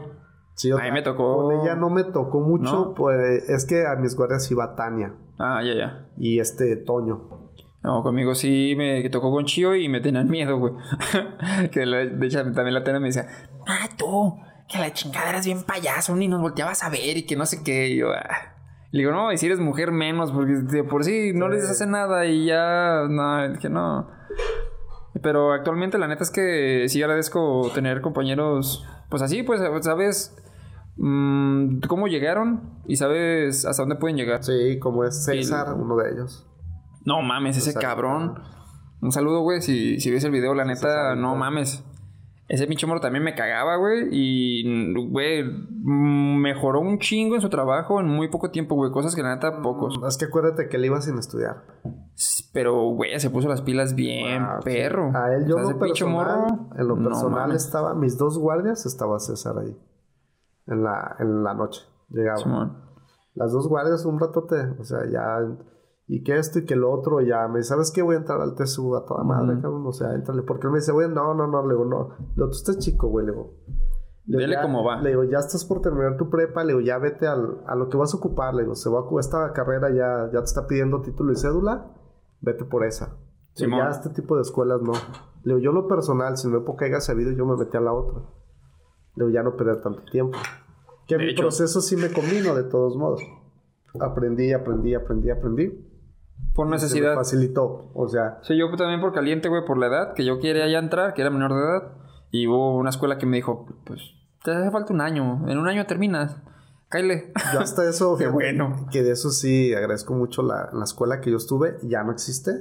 Chío. A mí me tocó. Con ella no me tocó mucho, pues es que a mis guardias iba Tania. Ah, ya, ya. Y este Toño. No, conmigo sí me tocó con Chío y me tenían miedo, güey. que de hecho también la tena me decía, ah, tú, que la chingada eras bien payaso, ni nos volteabas a ver y que no sé qué. Y yo, ah. Le digo, no, y si eres mujer menos, porque de por sí no les hace nada y ya, no, dije, no. Pero actualmente la neta es que sí agradezco tener compañeros, pues así, pues, sabes cómo llegaron y sabes hasta dónde pueden llegar. Sí, como es César, uno de ellos. No mames, ese cabrón. Un saludo, güey. Si, si ves el video, la neta, no mames. Ese pinche morro también me cagaba, güey. Y, güey, mejoró un chingo en su trabajo en muy poco tiempo, güey. Cosas que la neta, pocos. Mm, es que acuérdate que él iba sin estudiar. Pero, güey, se puso las pilas bien, perro. A él yo lo personal, en lo personal estaba... Mis dos guardias estaba César ahí. En la, en la noche. Llegaba. Las dos guardias un ratote. O sea, ya y que esto y que lo otro, ya me dice, ¿sabes qué? Voy a entrar al TSU a toda madre, cabrón, o sea, entrale, porque él me dice, güey, no, no, no, le digo, no, lo, tú estás chico, güey, le digo. Dile cómo va. Le digo, ya estás por terminar tu prepa, le digo, ya vete al, a lo que vas a ocupar, le digo, se va a, esta carrera ya, ya te está pidiendo título y cédula, vete por esa. Sí, ya este tipo de escuelas no. Le digo, yo lo personal, si no época haya sabido, yo me metí a la otra. Digo, ya no perder tanto tiempo. Que mi proceso sí me combino de todos modos. Aprendí, aprendí, aprendí, aprendí. Por necesidad. Se facilitó, o sea. Sí, yo también por caliente, güey, por la edad, que yo quería ya entrar, que era menor de edad. Y hubo una escuela que me dijo, pues, te hace falta un año, en un año terminas. Cáile. Yo hasta eso, Qué bueno. Que de eso sí agradezco mucho la, la escuela que yo estuve, ya no existe.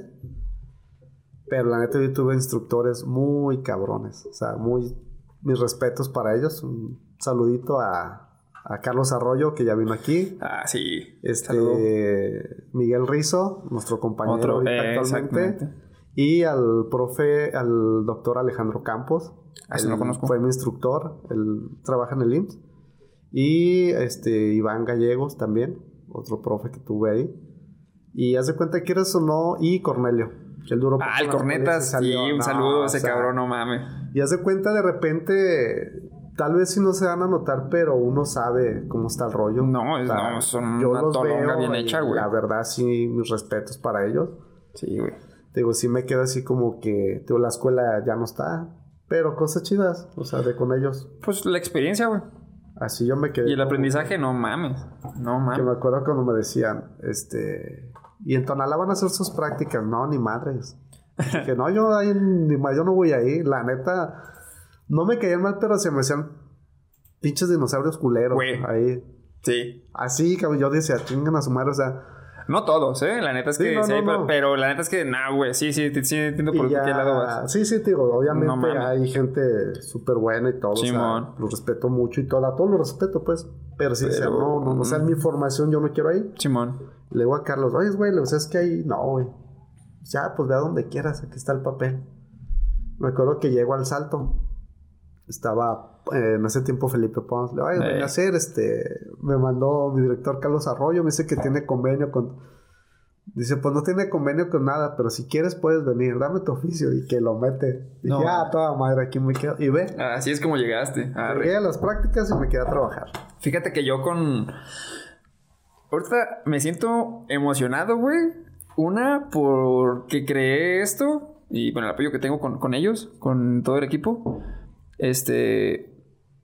Pero la neta yo tuve instructores muy cabrones. O sea, muy... Mis respetos para ellos. Un saludito a, a Carlos Arroyo, que ya vino aquí. Ah, sí. Este, Miguel Rizo, nuestro compañero actualmente. Y al profe, al doctor Alejandro Campos. Ah, no conozco. Fue mi instructor, él trabaja en el IMSS. Y este, Iván Gallegos también, otro profe que tuve ahí. Y haz de cuenta que eres o no, y Cornelio. Que el duro ah, el Cornetas, sí, un saludo a ese cabrón, no mames. Y haz de cuenta de repente Tal vez sí no se van a notar, pero uno sabe cómo está el rollo. No, es, no son yo una los veo bien hecha, güey. La verdad, sí, mis respetos para ellos. Sí, güey. Digo, sí me queda así como que, digo, la escuela ya no está, pero cosas chidas, o sea, de con ellos. Pues la experiencia, güey. Así yo me quedé. Y el aprendizaje, no mames. No mames. Que me acuerdo cuando me decían, este. Y en Tonalá van a hacer sus prácticas. No, ni madres. que no, yo ahí, ni más, yo no voy ahí. La neta no me caían mal, pero se me hacían pinches dinosaurios culeros. Ahí. Sí. Así, cabrón. Yo decía, chingan a su madre, o sea. No todos, ¿eh? La neta es que sí, pero, la neta es que, nah, güey, sí, sí, sí, entiendo por qué lado vas. Sí, sí, digo, obviamente hay gente súper buena y todo. O sea, lo respeto mucho y todo, a todos lo respeto, pues. Pero si pero, no, no, no, o sea, mi formación yo me quiero ahí. Simón. Le digo a Carlos, oye, güey, o sea, es que ahí, no, güey. Ya, pues ve a donde quieras, aquí está el papel. Me acuerdo que llego al salto. Estaba eh, en ese tiempo Felipe Pons. Le voy a hacer, este. Me mandó mi director Carlos Arroyo. Me dice que tiene convenio con. Dice, pues no tiene convenio con nada, pero si quieres puedes venir, dame tu oficio y que lo mete. Y no. ya, toda madre, aquí me quedo. Y ve. Así es como llegaste. Llegué a las prácticas y me quedé a trabajar. Fíjate que yo con. Ahorita me siento emocionado, güey. Una, porque creé esto y bueno, el apoyo que tengo con, ellos, con todo el equipo. Este,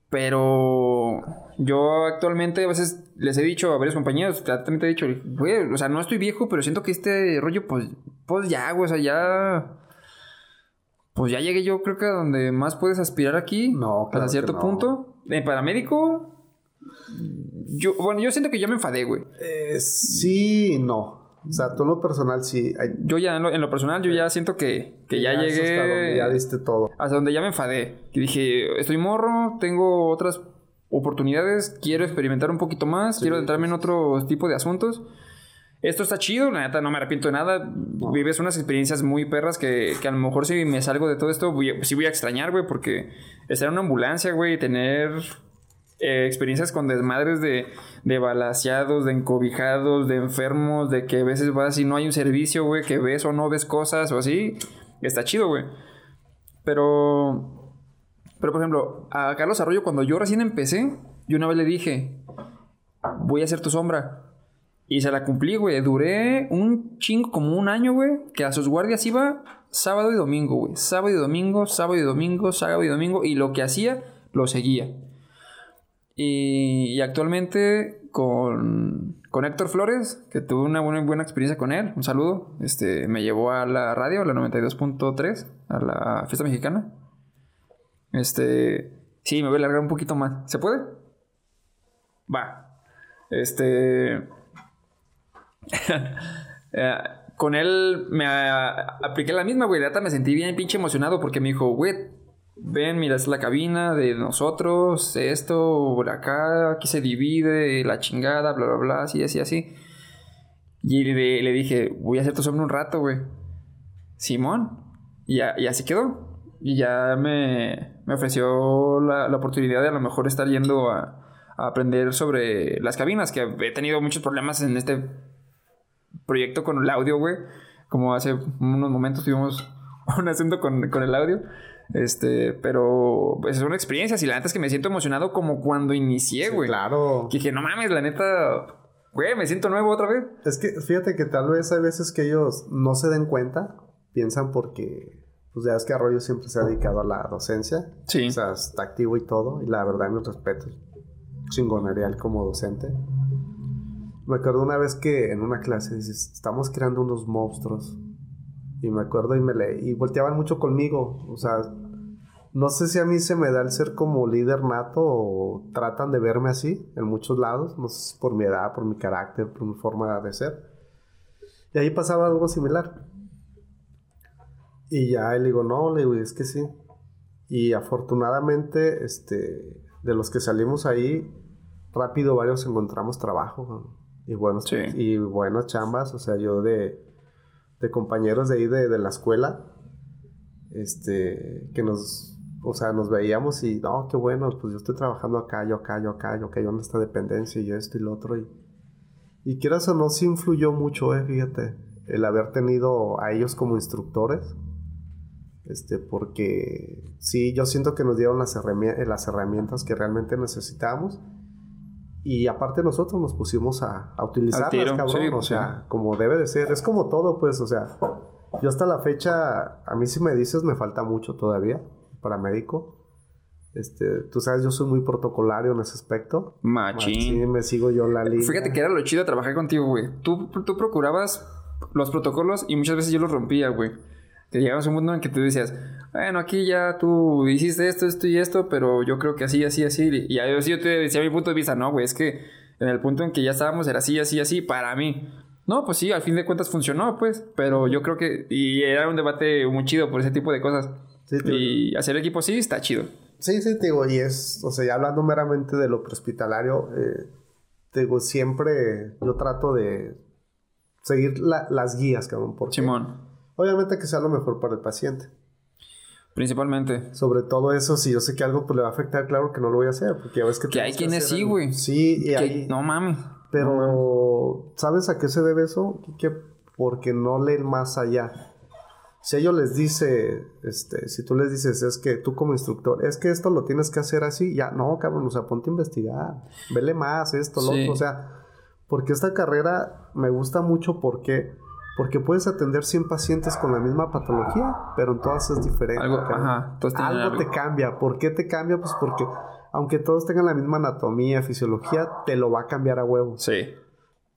pero yo actualmente a veces les he dicho a varios compañeros, también te he dicho, güey, o sea, no estoy viejo, pero siento que este rollo, pues, pues ya, güey, o sea, ya... Pues ya llegué yo creo que a donde más puedes aspirar aquí. No, claro Hasta cierto punto. En paramédico, yo, bueno, yo siento que ya me enfadé, güey. Eh, sí, no. O sea, tú en lo personal sí. Yo ya, en lo, personal, yo ya siento que, que ya, llegué. Hasta donde ya diste todo. Hasta donde ya me enfadé. Que dije, estoy morro, tengo otras oportunidades, quiero experimentar un poquito más, quiero entrarme en otro tipo de asuntos. Esto está chido, la neta no me arrepiento de nada. Vives unas experiencias muy perras que, que, a lo mejor si me salgo de todo esto, voy, sí voy a extrañar, güey, porque estar en una ambulancia, güey, tener eh, experiencias con desmadres de, de balaseados, de encobijados, de enfermos, de que a veces vas y no hay un servicio, güey, que ves o no ves cosas o así. Está chido, güey. Pero, pero por ejemplo, a Carlos Arroyo, cuando yo recién empecé, yo una vez le dije, voy a ser tu sombra. Y se la cumplí, güey. Duré un chingo, como un año, güey, que a sus guardias iba sábado y domingo, güey. Sábado y domingo, sábado y domingo, sábado y domingo. Y lo que hacía, lo seguía. Y, actualmente con, con, Héctor Flores, que tuve una buena, buena experiencia con él, un saludo, este, me llevó a la radio, a la 92.3, a la fiesta mexicana. Este, sí, me voy a alargar un poquito más. ¿Se puede? Va. Este... Eh, con él me apliqué la misma, güey. Me sentí bien pinche emocionado porque me dijo, güey, ven, mira, es la cabina de nosotros, esto, por acá, aquí se divide, la chingada, bla, bla, bla, así, así, así. Y le, dije, voy a hacer tu sombra un rato, güey. Simón. Y, así quedó. Y ya me, me ofreció la, la, oportunidad de a lo mejor estar yendo a, a, aprender sobre las cabinas, que he tenido muchos problemas en este proyecto con el audio, güey. Como hace unos momentos tuvimos un asunto con, con el audio. Este, pero pues es una experiencia. Si la neta es que me siento emocionado como cuando inicié, güey. claro. Que dije, no mames, la neta, güey, me siento nuevo otra vez. Es que fíjate que tal vez hay veces que ellos no se den cuenta, piensan porque, pues ya es que Arroyo siempre se ha dedicado a la docencia. Sí. O sea, está activo y todo. Y la verdad, mis respetos. Chingonería como docente. Me acuerdo una vez que en una clase dices, estamos creando unos monstruos y me acuerdo y me le... Y volteaban mucho conmigo. O sea, no sé si a mí se me da el ser como líder nato o tratan de verme así en muchos lados. No sé si por mi edad, por mi carácter, por mi forma de ser. Y ahí pasaba algo similar. Y ya le digo, no, le digo, es que sí. Y afortunadamente, este, de los que salimos ahí, rápido varios encontramos trabajo. Y buenos, y buenas chambas. O sea, yo de de compañeros de ahí de, la escuela, este, que nos, o sea, nos veíamos y, no, qué bueno, pues yo estoy trabajando acá, yo acá, yo acá, yo acá, yo en esta dependencia y esto y lo otro. Y, y quieras o no, sí influyó mucho, eh, fíjate, el haber tenido a ellos como instructores. Este, porque sí, yo siento que nos dieron las, las herramientas que realmente necesitábamos y aparte nosotros nos pusimos a, a utilizarlas, cabrón. o sea, como debe de ser. Es como todo, pues, o sea. Yo hasta la fecha, a mí si me dices, me falta mucho todavía para médico. Este, tú sabes, yo soy muy protocolario en ese aspecto. Machín. Sí, me sigo yo la línea. Fíjate que era lo chido de trabajar contigo, güey. Tú, tú procurabas los protocolos y muchas veces yo los rompía, güey. Te llegabas a un mundo en que tú decías, bueno, aquí ya tú hiciste esto, esto y esto, pero yo creo que así, así, así. Y ahí yo te decía mi punto de vista, no, güey, es que en el punto en que ya estábamos era así, así, así, para mí. No, pues sí, al fin de cuentas funcionó, pues. Pero yo creo que. Y era un debate muy chido por ese tipo de cosas. Sí, y hacer equipo sí está chido. Sí, sí, te digo, y es, o sea, ya hablando meramente de lo prehospitalario, eh, te digo, siempre yo trato de seguir la- las guías, cabrón, porque Simón. obviamente que sea lo mejor para el paciente. Principalmente. Sobre todo eso, si yo sé que algo pues, le va a afectar, claro que no lo voy a hacer, porque ya ves que... Que hay quienes sí, el- güey. Sí, y Que- hay- no mames. Pero, ¿sabes a qué se debe eso? Que porque no leen más allá. Si a ellos les dice, este, si tú les dices, es que tú como instructor, es que esto lo tienes que hacer así, ya, no, cabrón, o sea, ponte a investigar, vele más, esto, lo Sí. otro, o sea, porque esta carrera me gusta mucho porque, porque puedes atender 100 pacientes con la misma patología, pero en todas es diferente. Algo, ajá. Tienen Algo te algo. cambia. ¿Por qué te cambia? Pues porque aunque todos tengan la misma anatomía, fisiología, te lo va a cambiar a huevo. Sí.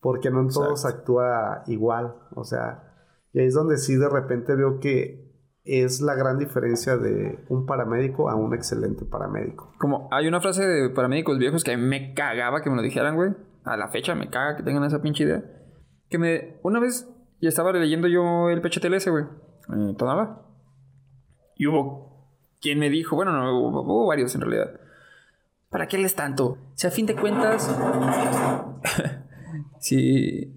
Porque no en todos actúa igual. O sea, y ahí es donde sí de repente veo que es la gran diferencia de un paramédico a un excelente paramédico. Como hay una frase de paramédicos viejos que me cagaba que me lo dijeran, güey. A la fecha me caga que tengan esa pinche idea. Que me... Una vez ya estaba leyendo yo el PHTLS, güey. En Tonalá. Y hubo quien me dijo... Bueno, no, hubo, hubo varios en realidad. ¿Para qué les tanto? Si a fin de cuentas... si...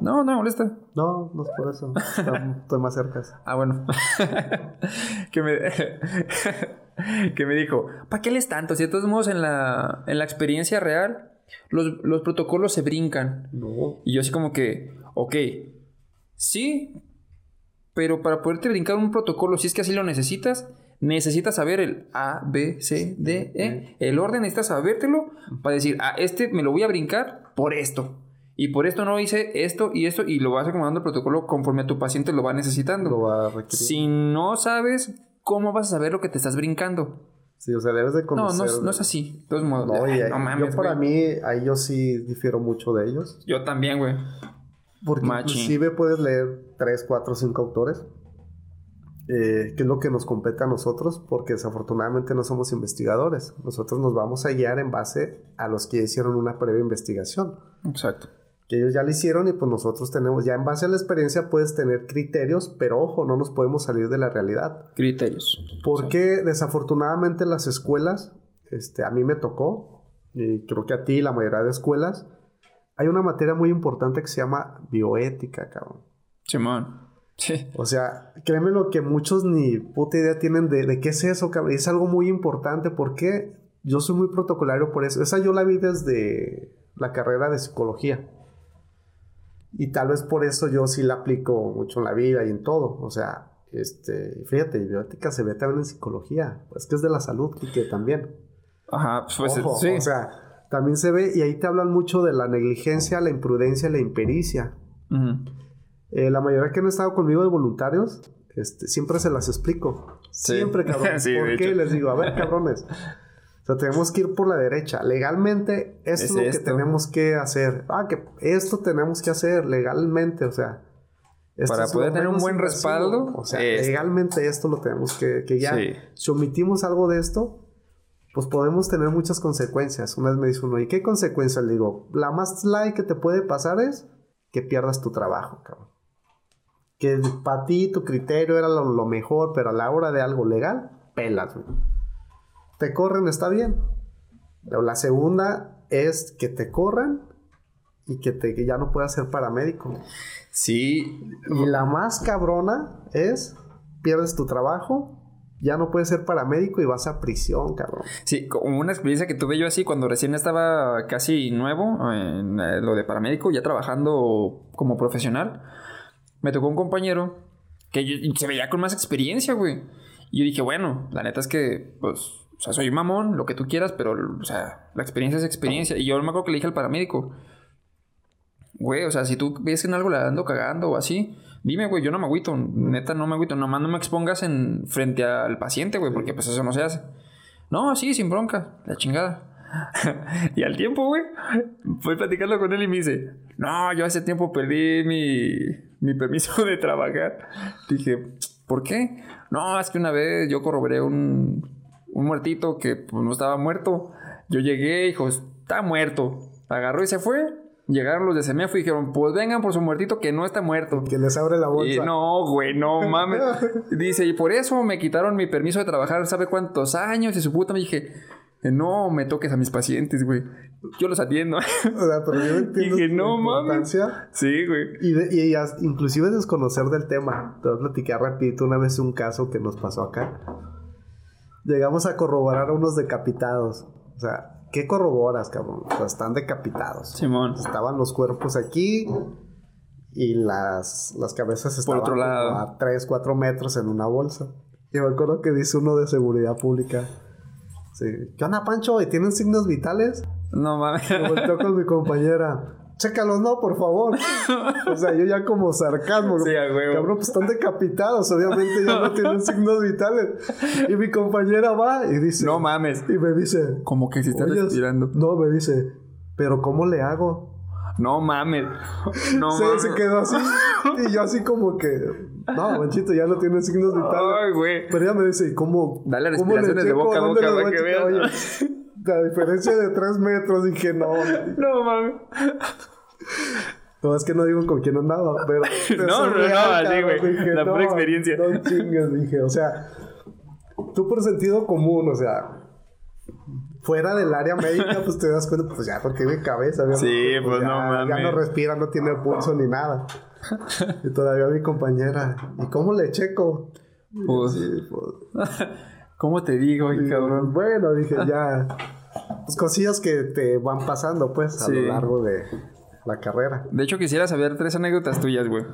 No, no, molesta. No, no es por eso. Estoy más cerca. Ah, bueno. que me que me dijo, ¿para qué les tanto? Si de todos modos en la, en la experiencia real los, los protocolos se brincan. No. Y yo así como que, ok, sí, pero para poderte brincar un protocolo, si es que así lo necesitas, necesitas saber el A, B, C, D, E. El orden necesitas sabértelo para decir, ah, este me lo voy a brincar por esto. Y por esto no hice esto y esto y lo vas acomodando el protocolo conforme a tu paciente lo va necesitando. Lo va a requerir. Si no sabes, ¿cómo vas a saber lo que te estás brincando? Sí, o sea, debes de No, conocer. no, es- no es así. De todos modos. No, Ay, no mames, yo para güey. mí, ahí yo sí difiero mucho de ellos. Yo también, güey. Porque Machín. inclusive puedes leer 3, 4, 5 autores. eh, que es lo que nos compete a nosotros, porque desafortunadamente no somos investigadores. Nosotros nos vamos a guiar en base a los que hicieron una previa investigación. Exacto. Que ellos ya la hicieron y pues nosotros tenemos, ya en base a la experiencia puedes tener criterios, pero ojo, no nos podemos salir de la realidad. Criterios. Porque desafortunadamente las escuelas, este, a mí me tocó, y creo que a ti, la mayoría de escuelas, hay una materia muy importante que se llama bioética, cabrón. Simón. Sí. O sea, créeme lo que muchos ni puta idea tienen de, de qué es eso, cabrón. Y es algo muy importante porque yo soy muy protocolario por eso. Esa yo la vi desde la carrera de psicología. Y tal vez por eso yo sí la aplico mucho en la vida y en todo. O sea, este, fíjate, bioética se ve también en psicología. Es que es de la salud que también. Ajá, pues Ojo, sí. O sea, también se ve y ahí te hablan mucho de la negligencia, la imprudencia, la impericia. Ujú. Eh, la mayoría que han estado conmigo de voluntarios, este, siempre se las explico. Sí. Siempre, cabrón. Sí, ¿Por qué? hecho. Les digo, a ver, cabrones. O sea, tenemos que ir por la derecha. Legalmente, esto Es es, lo que esto. tenemos que hacer. Ah, que esto tenemos que hacer legalmente, o sea. Para poder tener un buen respaldo, O sea, esto. legalmente esto lo tenemos que, que ya. Sí. Si omitimos algo de esto, pues podemos tener muchas consecuencias. Una vez me dice uno, ¿y qué consecuencias? Le digo, la más light que te puede pasar es que pierdas tu trabajo, cabrón. Que para ti tu criterio era lo, lo mejor, pero a la hora de algo legal, pelas, güey. Te corren, está bien. Pero la segunda es que te corran y que, te, que ya no puedas ser paramédico. Sí. Y la más cabrona es, pierdes tu trabajo, ya no puedes ser paramédico y vas a prisión, cabrón. Sí, como una experiencia que tuve yo así cuando recién estaba casi nuevo en eh, lo de paramédico, ya trabajando como profesional. Me tocó un compañero que se veía con más experiencia, güey. Y yo dije, bueno, la neta es que, pues, o sea, soy mamón, lo que tú quieras, pero, o sea, la experiencia es experiencia. Y yo me acuerdo que le dije al paramédico, güey, o sea, si tú ves que en algo la ando cagando o así, dime, güey, yo no me agüito, neta no me agüito, nomás no me expongas en frente al paciente, güey, porque pues eso no se hace. No, sí, sin bronca, la chingada. y al tiempo, güey, voy platicando con él y me dice, no, yo hace tiempo perdí mi, mi permiso de trabajar. Dije, ¿por qué? No, es que una vez yo corroboré un, un muertito que pues, no estaba muerto. Yo llegué, dijo, está muerto. Agarró y se fue. Llegaron los de Semefo y dijeron, pues vengan por su muertito que no está muerto. Que les abre la bolsa. Y no, güey, no mames. Dice, y por eso me quitaron mi permiso de trabajar, ¿sabe cuántos años? Y su puta me dije, no me toques a mis pacientes, güey. Yo los atiendo. O sea, pero yo entiendo Dije, no importancia. Sí, güey. Y, de- y as- inclusive desconocer del tema. Te voy a platicar rapidito una vez un caso que nos pasó acá. Llegamos a corroborar a unos decapitados. O sea, ¿qué corroboras, cabrón? O sea, están decapitados. Simón. Estaban los cuerpos aquí y las, las cabezas estaban otro como lado. a 3, 4 metros en una bolsa. Y me acuerdo que dice uno de seguridad pública. Sí. ¿Qué onda, Pancho? ¿Y tienen signos vitales? No mames. Me volteó con mi compañera. Chécalos, no, por favor. O sea, yo ya como sarcasmo. Sí. Cabrón, pues están decapitados. Obviamente ya no tienen signos vitales. Y mi compañera va y dice. No mames. Y me dice. Como que si está "Oye, respirando. No, me dice. Pero ¿cómo le hago? No mames. No se, mames. se quedó así. Y yo así como que. No, manchito, ya no tiene signos vitales. Ay, güey. Pero ella me dice, ¿y cómo? Dale ¿cómo le respiraciones de boca a ¿Dónde boca para que veas. La diferencia de tres metros, dije, no. No mames. No, es que no digo con quién andaba, pero. No, no, no, así, güey. La pura experiencia. No chingues, dije. O sea, tú por sentido común, o sea. Fuera del área médica, pues te das cuenta, pues ya no tiene cabeza, obviamente, Sí, pues, ya, no Ya mames. no respira, no tiene pulso ni nada. Y todavía mi compañera, ¿y cómo le checo? Pues, Sí, pues, ¿Cómo te digo, cabrón? Bueno, dije, ya. Pues cosillas que te van pasando, pues, a Sí. lo largo de la carrera. De hecho, quisiera saber tres anécdotas tuyas, güey.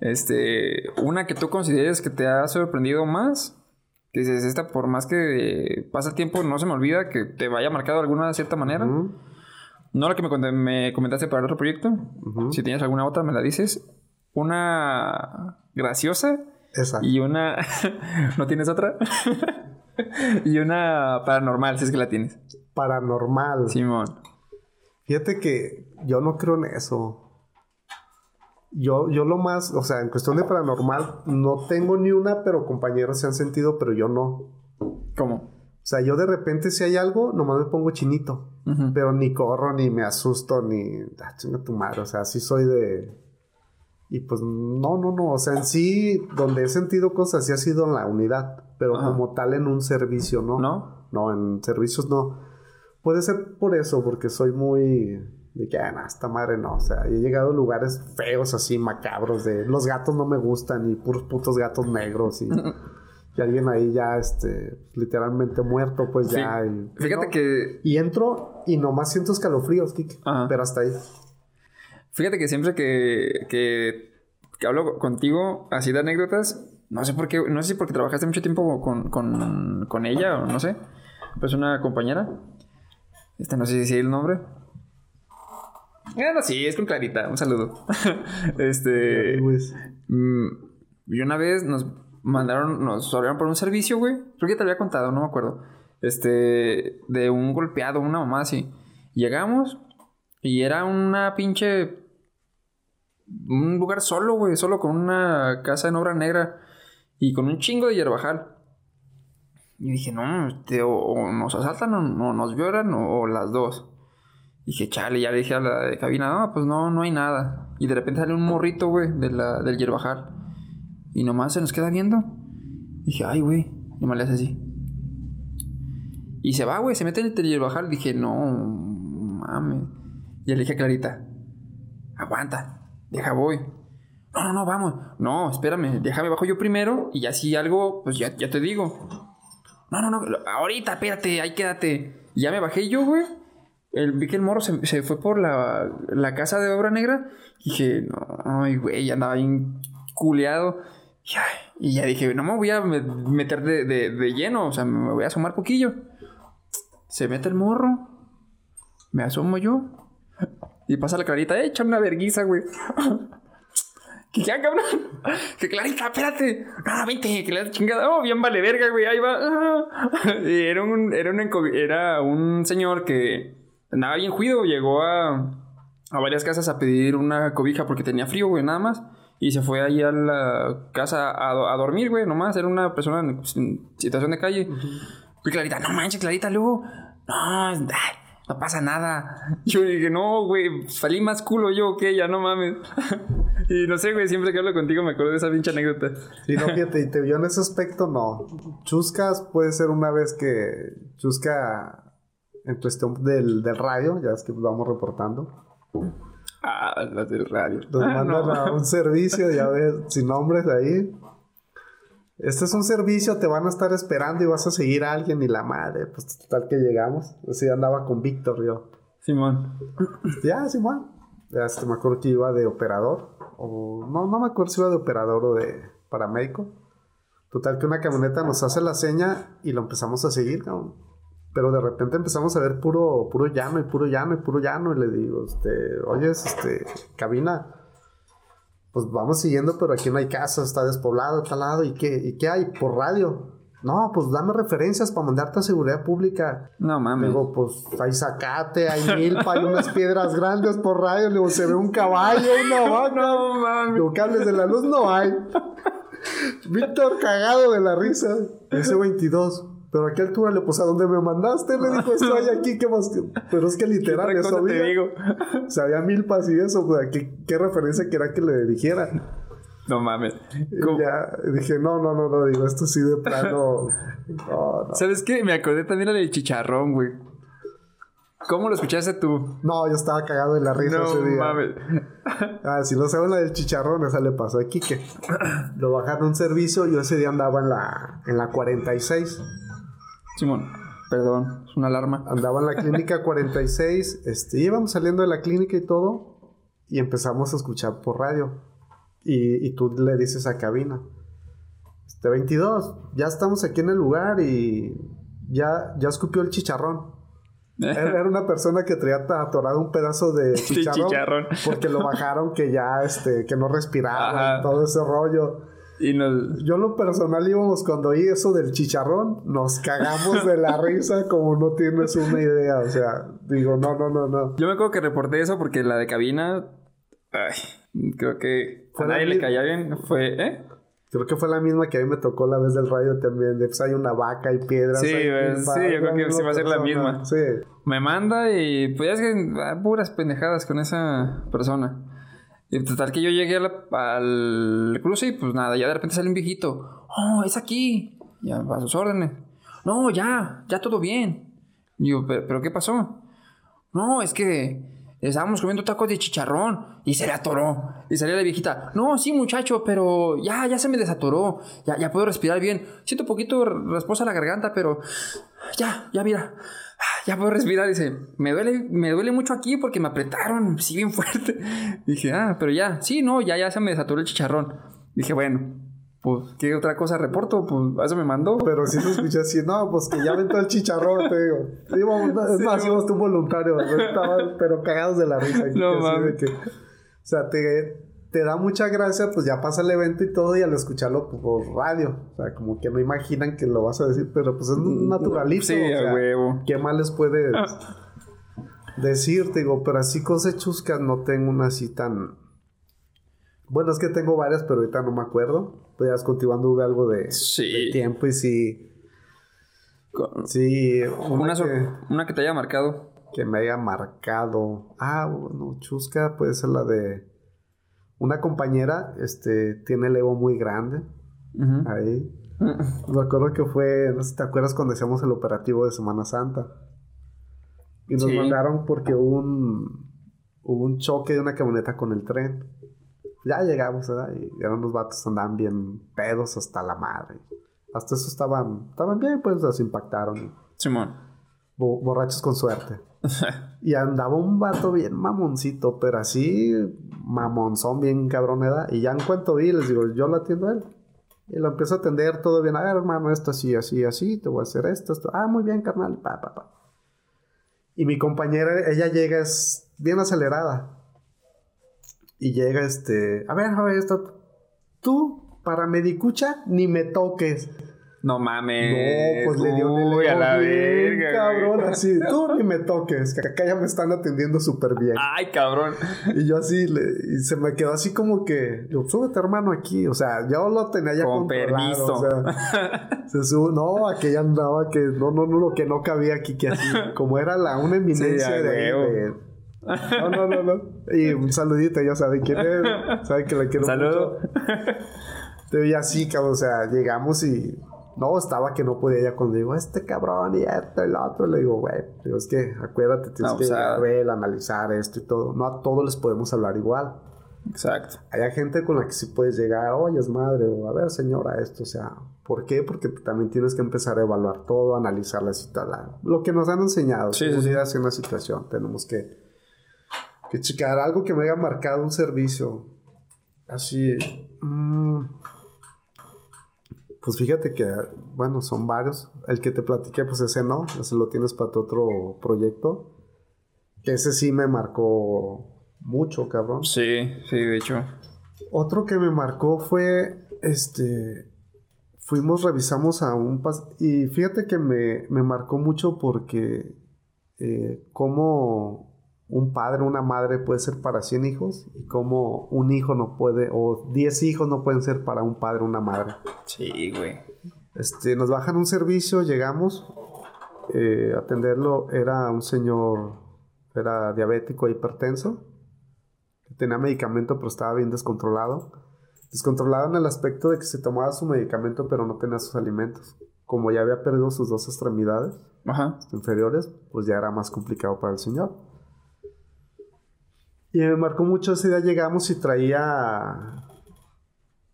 Este, una que tú consideres que te ha sorprendido más. Que dices, esta, por más que pasa el tiempo, no se me olvida que te vaya marcado de alguna cierta manera. No la que me, me comentaste para el otro proyecto. Si tienes alguna otra, me la dices. Una graciosa Esa. y una. ¿No tienes otra? y una paranormal, si es que la tienes. Paranormal. Simón. Fíjate que yo no creo en eso. Yo, yo lo más, o sea, en cuestión de paranormal, no tengo ni una, pero compañeros se han sentido, pero yo no. ¿Cómo? O sea, yo de repente si hay algo, nomás me pongo chinito. Pero ni corro, ni me asusto, ni... Ah, chinga tu madre, o sea, sí soy de... Y pues no, no, no, o sea, en sí, donde he sentido cosas, sí ha sido en la unidad, pero Ajá. como tal en un servicio, ¿no? ¿No? No, en servicios no. Puede ser por eso, porque soy muy... De que, ah, no, esta madre no. O sea, he llegado a lugares feos así, macabros, de... Los gatos no me gustan, y puros putos gatos negros, y... y alguien ahí ya, este... Literalmente muerto, pues Sí. ya... y- Fíjate no. que Y entro y nomás siento escalofríos. Ajá. Pero hasta ahí. Fíjate que siempre que, que, que hablo contigo así de anécdotas, no sé por qué, no sé si porque trabajaste mucho tiempo con, con, con ella o no sé, pues una compañera. Esta no sé si el nombre. Bueno, sí, es con Clarita, un saludo. este. Pues, mm, y una vez nos mandaron, nos hablaron por un servicio, güey. Creo que te había contado, no me acuerdo. Este, de un golpeado, una mamá así. Llegamos y era una pinche. Un lugar solo, güey, solo con una casa en obra negra y con un chingo de hierbajal. Y dije, no, este, o, nos asaltan o, o nos violan o, las dos. Dije, chale, ya le dije a la de cabina, no, pues no, no hay nada. Y de repente sale un morrito, güey, de del hierbajal. Y nomás se nos queda viendo. Dije, ay, güey, nomás le hace así. Y se va, güey, se mete en el hierbajal. Dije, no, mames. Y le dije a Clarita, aguanta, deja voy. No, no, no, vamos. No, espérame, déjame bajo yo primero y ya si algo, pues ya, ya te digo. No, no, no, ahorita, espérate, ahí quédate. Y ya me bajé yo, güey. El, vi que el morro se, se fue por la, la casa de obra negra. Dije, no, ay, güey, ya andaba bien culeado. Y, y ya dije, no me voy a me- meter de, de- de lleno, o sea, me voy a asomar poquillo. Se mete el morro. Me asomo yo. Y pasa la clarita, echa una verguiza, güey. Que ya, cabrón. Que clarita, espérate. No, vente, que la chingada. Oh, bien vale verga, güey. Ahí va. Ah. Era un, era un, era un señor que andaba bien juido. Llegó a, a varias casas a pedir una cobija porque tenía frío, güey, nada más. Y se fue ahí a la casa a, a dormir, güey, nomás. Era una persona en, en situación de calle. Y Clarita, no manches, Clarita, luego. No, ay, no pasa nada. Yo dije, no, güey, salí más culo yo que ella, no mames. y no sé, güey, siempre que hablo contigo me acuerdo de esa pinche anécdota. Sí, no, fíjate, y te vio en ese aspecto, no. Chuscas puede ser una vez que Chusca, en cuestión del, del radio, ya es que vamos reportando. Ah, las del radio. Nos Ah, mandan no. a un servicio, ya ves, sin nombres ahí. Este es un servicio, te van a estar esperando y vas a seguir a alguien y la madre. Pues total que llegamos. Así andaba con Víctor yo. Simón. Ya, Simón. Ya este, me acuerdo que iba de operador. O no, no me acuerdo si iba de operador o de paramédico. Total que una camioneta nos hace la seña y lo empezamos a seguir, cabrón. Pero de repente empezamos a ver puro, puro llano y puro llano y puro llano. Y le digo, este, oye, este, cabina, pues vamos siguiendo, pero aquí no hay casa, está despoblado, tal lado. ¿Y qué, ¿Y qué hay? Por radio. No, pues dame referencias para mandarte a seguridad pública. No mames. Digo, pues hay zacate, hay milpa, hay unas piedras grandes por radio. Digo, se ve un caballo, una vaca. No mames. Digo, cables de la luz no hay. Víctor cagado de la risa. Ese 22. Pero a qué altura le pues a dónde me mandaste, le dijo, estoy aquí, ¿qué más? Pero es que literal, eso cosa te había. digo. O sea, había milpas y eso, pues, ¿qué, qué referencia quería que le dijera? No mames. Y ¿Cómo- ya dije, no, no, no, no, digo, esto sí de plano. No, no. ¿Sabes qué? Me acordé también la del chicharrón, güey. ¿Cómo lo escuchaste tú? No, yo estaba cagado de la risa No ese día. mames. Ah, si no saben la del chicharrón, esa le pasó a Quique. Lo bajaron un servicio yo ese día andaba en la, en la 46. Simón, perdón, es una alarma. Andaba en la clínica 46. Este, íbamos saliendo de la clínica y todo. Y empezamos a escuchar por radio. Y, y tú le dices a cabina. Este 22, ya estamos aquí en el lugar y ya, ya escupió el chicharrón. Era una persona que traía atorado un pedazo de chicharrón, chicharrón. porque lo bajaron que ya este que no respiraba Ajá. todo ese rollo. Y nos... Yo en lo personal íbamos cuando oí eso del chicharrón, nos cagamos de la risa como no tienes una idea, o sea, digo, no, no, no, no. Yo me acuerdo que reporté eso porque la de cabina... Ay, creo que a nadie le caía bien. Fue... ¿Eh? Creo que fue la misma que a mí me tocó la vez del radio también, de pues hay una vaca y piedras. Sí, pues, sí, yo creo que sí va a ser la misma. Sí. Me manda y pues ya es que ah, puras pendejadas con esa persona. Y total que yo llegué la- al cruce y pues nada, ya de repente sale un viejito. Oh, es aquí. Ya, a sus órdenes. No, ya, ya todo bien. Y yo, ¿pero, pero qué pasó? No, es que estábamos comiendo tacos de chicharrón y se le atoró. Y salía la viejita. No, sí, muchacho, pero ya, ya se me desatoró. Ya, ya puedo respirar bien. Siento un poquito rasposa la garganta, pero ya, ya, mira. Ya puedo respirar. Dice, me duele, me duele mucho aquí porque me apretaron, sí, bien fuerte. Dije, ah, pero ya, sí, no, ya, ya se me desatoró el chicharrón. Dije, bueno, pues, ¿qué otra cosa reporto? Pues, eso me mandó. Pero sí se escuchó así, no, pues que ya aventó el chicharrón, te digo. Íbamos, es Sí, más, íbamos tú voluntario, ¿no? Estabas, pero cagados de la risa. No mames. que- o sea, te, te da mucha gracia, pues ya pasa el evento y todo, y al escucharlo pues, por radio. O sea, como que no imaginan que lo vas a decir, pero pues es naturalito. Sí, o sea, huevo. ¿Qué más les puede decir? Te digo, pero así cosas chuscas no tengo una así tan. Bueno, es que tengo varias, pero ahorita no me acuerdo. Pues ya es continuando hubo algo de, Sí. de tiempo y sí. Con- Sí, una, Una, sor- que, una que te haya marcado. que me haya marcado. Ah, bueno, chusca puede ser la de. Una compañera este, tiene el ego muy grande. Ahí. Me acuerdo que fue, no sé si te acuerdas cuando hacíamos el operativo de Semana Santa. Y nos Sí. mandaron porque hubo un, hubo un choque de una camioneta con el tren. Ya llegamos, ¿verdad? Y eran los vatos andaban bien pedos hasta la madre. Hasta eso estaban, estaban bien, pues los impactaron. Simón. Bo- borrachos con suerte. Y andaba un vato bien mamoncito, pero así mamonzón, bien cabrón, ¿verdad? Y ya en cuanto vi, les digo, yo lo atiendo a él. Y lo empiezo a atender todo bien. A ver, hermano, esto así, así, así, te voy a hacer esto, esto. Ah, muy bien, carnal. Pa, pa, pa. Y mi compañera, ella llega, es bien acelerada. Y llega este, a ver, a ver, esto. Tú, para medicucha, ni me toques. No mames. No, pues le dio Uy, a la bien, verga. cabrón, güey. así, tú ni me toques, que acá ya me están atendiendo súper bien. Ay, cabrón. Y yo así, le- y se me quedó así como que, súbete hermano aquí, o sea, yo lo tenía ya Con controlado, permiso. o sea, se sube, no, aquella andaba que, no, no, no, lo que no cabía aquí, que así, como era la, una eminencia Sí, de, no, no, no, no, y un saludito, ya saben quién es, saben que la quiero Saludo. mucho, y así, cabrón, o sea, llegamos y, no, estaba que no podía ya cuando digo, este cabrón y esto y lo otro, le digo, güey, es que acuérdate, tienes No, que o sea- ver, analizar esto y todo, no a todos les podemos hablar igual. Exacto. Hay gente con la que sí puedes llegar, oye, es madre, o a ver, señora, esto, o sea, ¿por qué? Porque también tienes que empezar a evaluar todo, analizar la situación, lo que nos han enseñado, Sí, sí, sí. en una situación, tenemos que, que checar algo que me haya marcado un servicio, así, mm, pues fíjate que, bueno, son varios, el que te platiqué, pues ese no, ese lo tienes para tu otro proyecto, que ese sí me marcó mucho, cabrón. Sí, sí, de hecho. Otro que me marcó fue, este, fuimos, revisamos a un pas y fíjate que me, me marcó mucho porque eh, cómo un padre, una madre puede ser para 100 hijos y cómo un hijo no puede, o 10 hijos no pueden ser para un padre, una madre. Sí, güey. Este, nos bajan un servicio, llegamos, eh, atenderlo, era un señor, era diabético, hipertenso, tenía medicamento pero estaba bien descontrolado. Descontrolado en el aspecto de que se tomaba su medicamento pero no tenía sus alimentos. Como ya había perdido sus dos extremidades Ajá. inferiores, pues ya era más complicado para el señor. Y me marcó mucho ese día llegamos y traía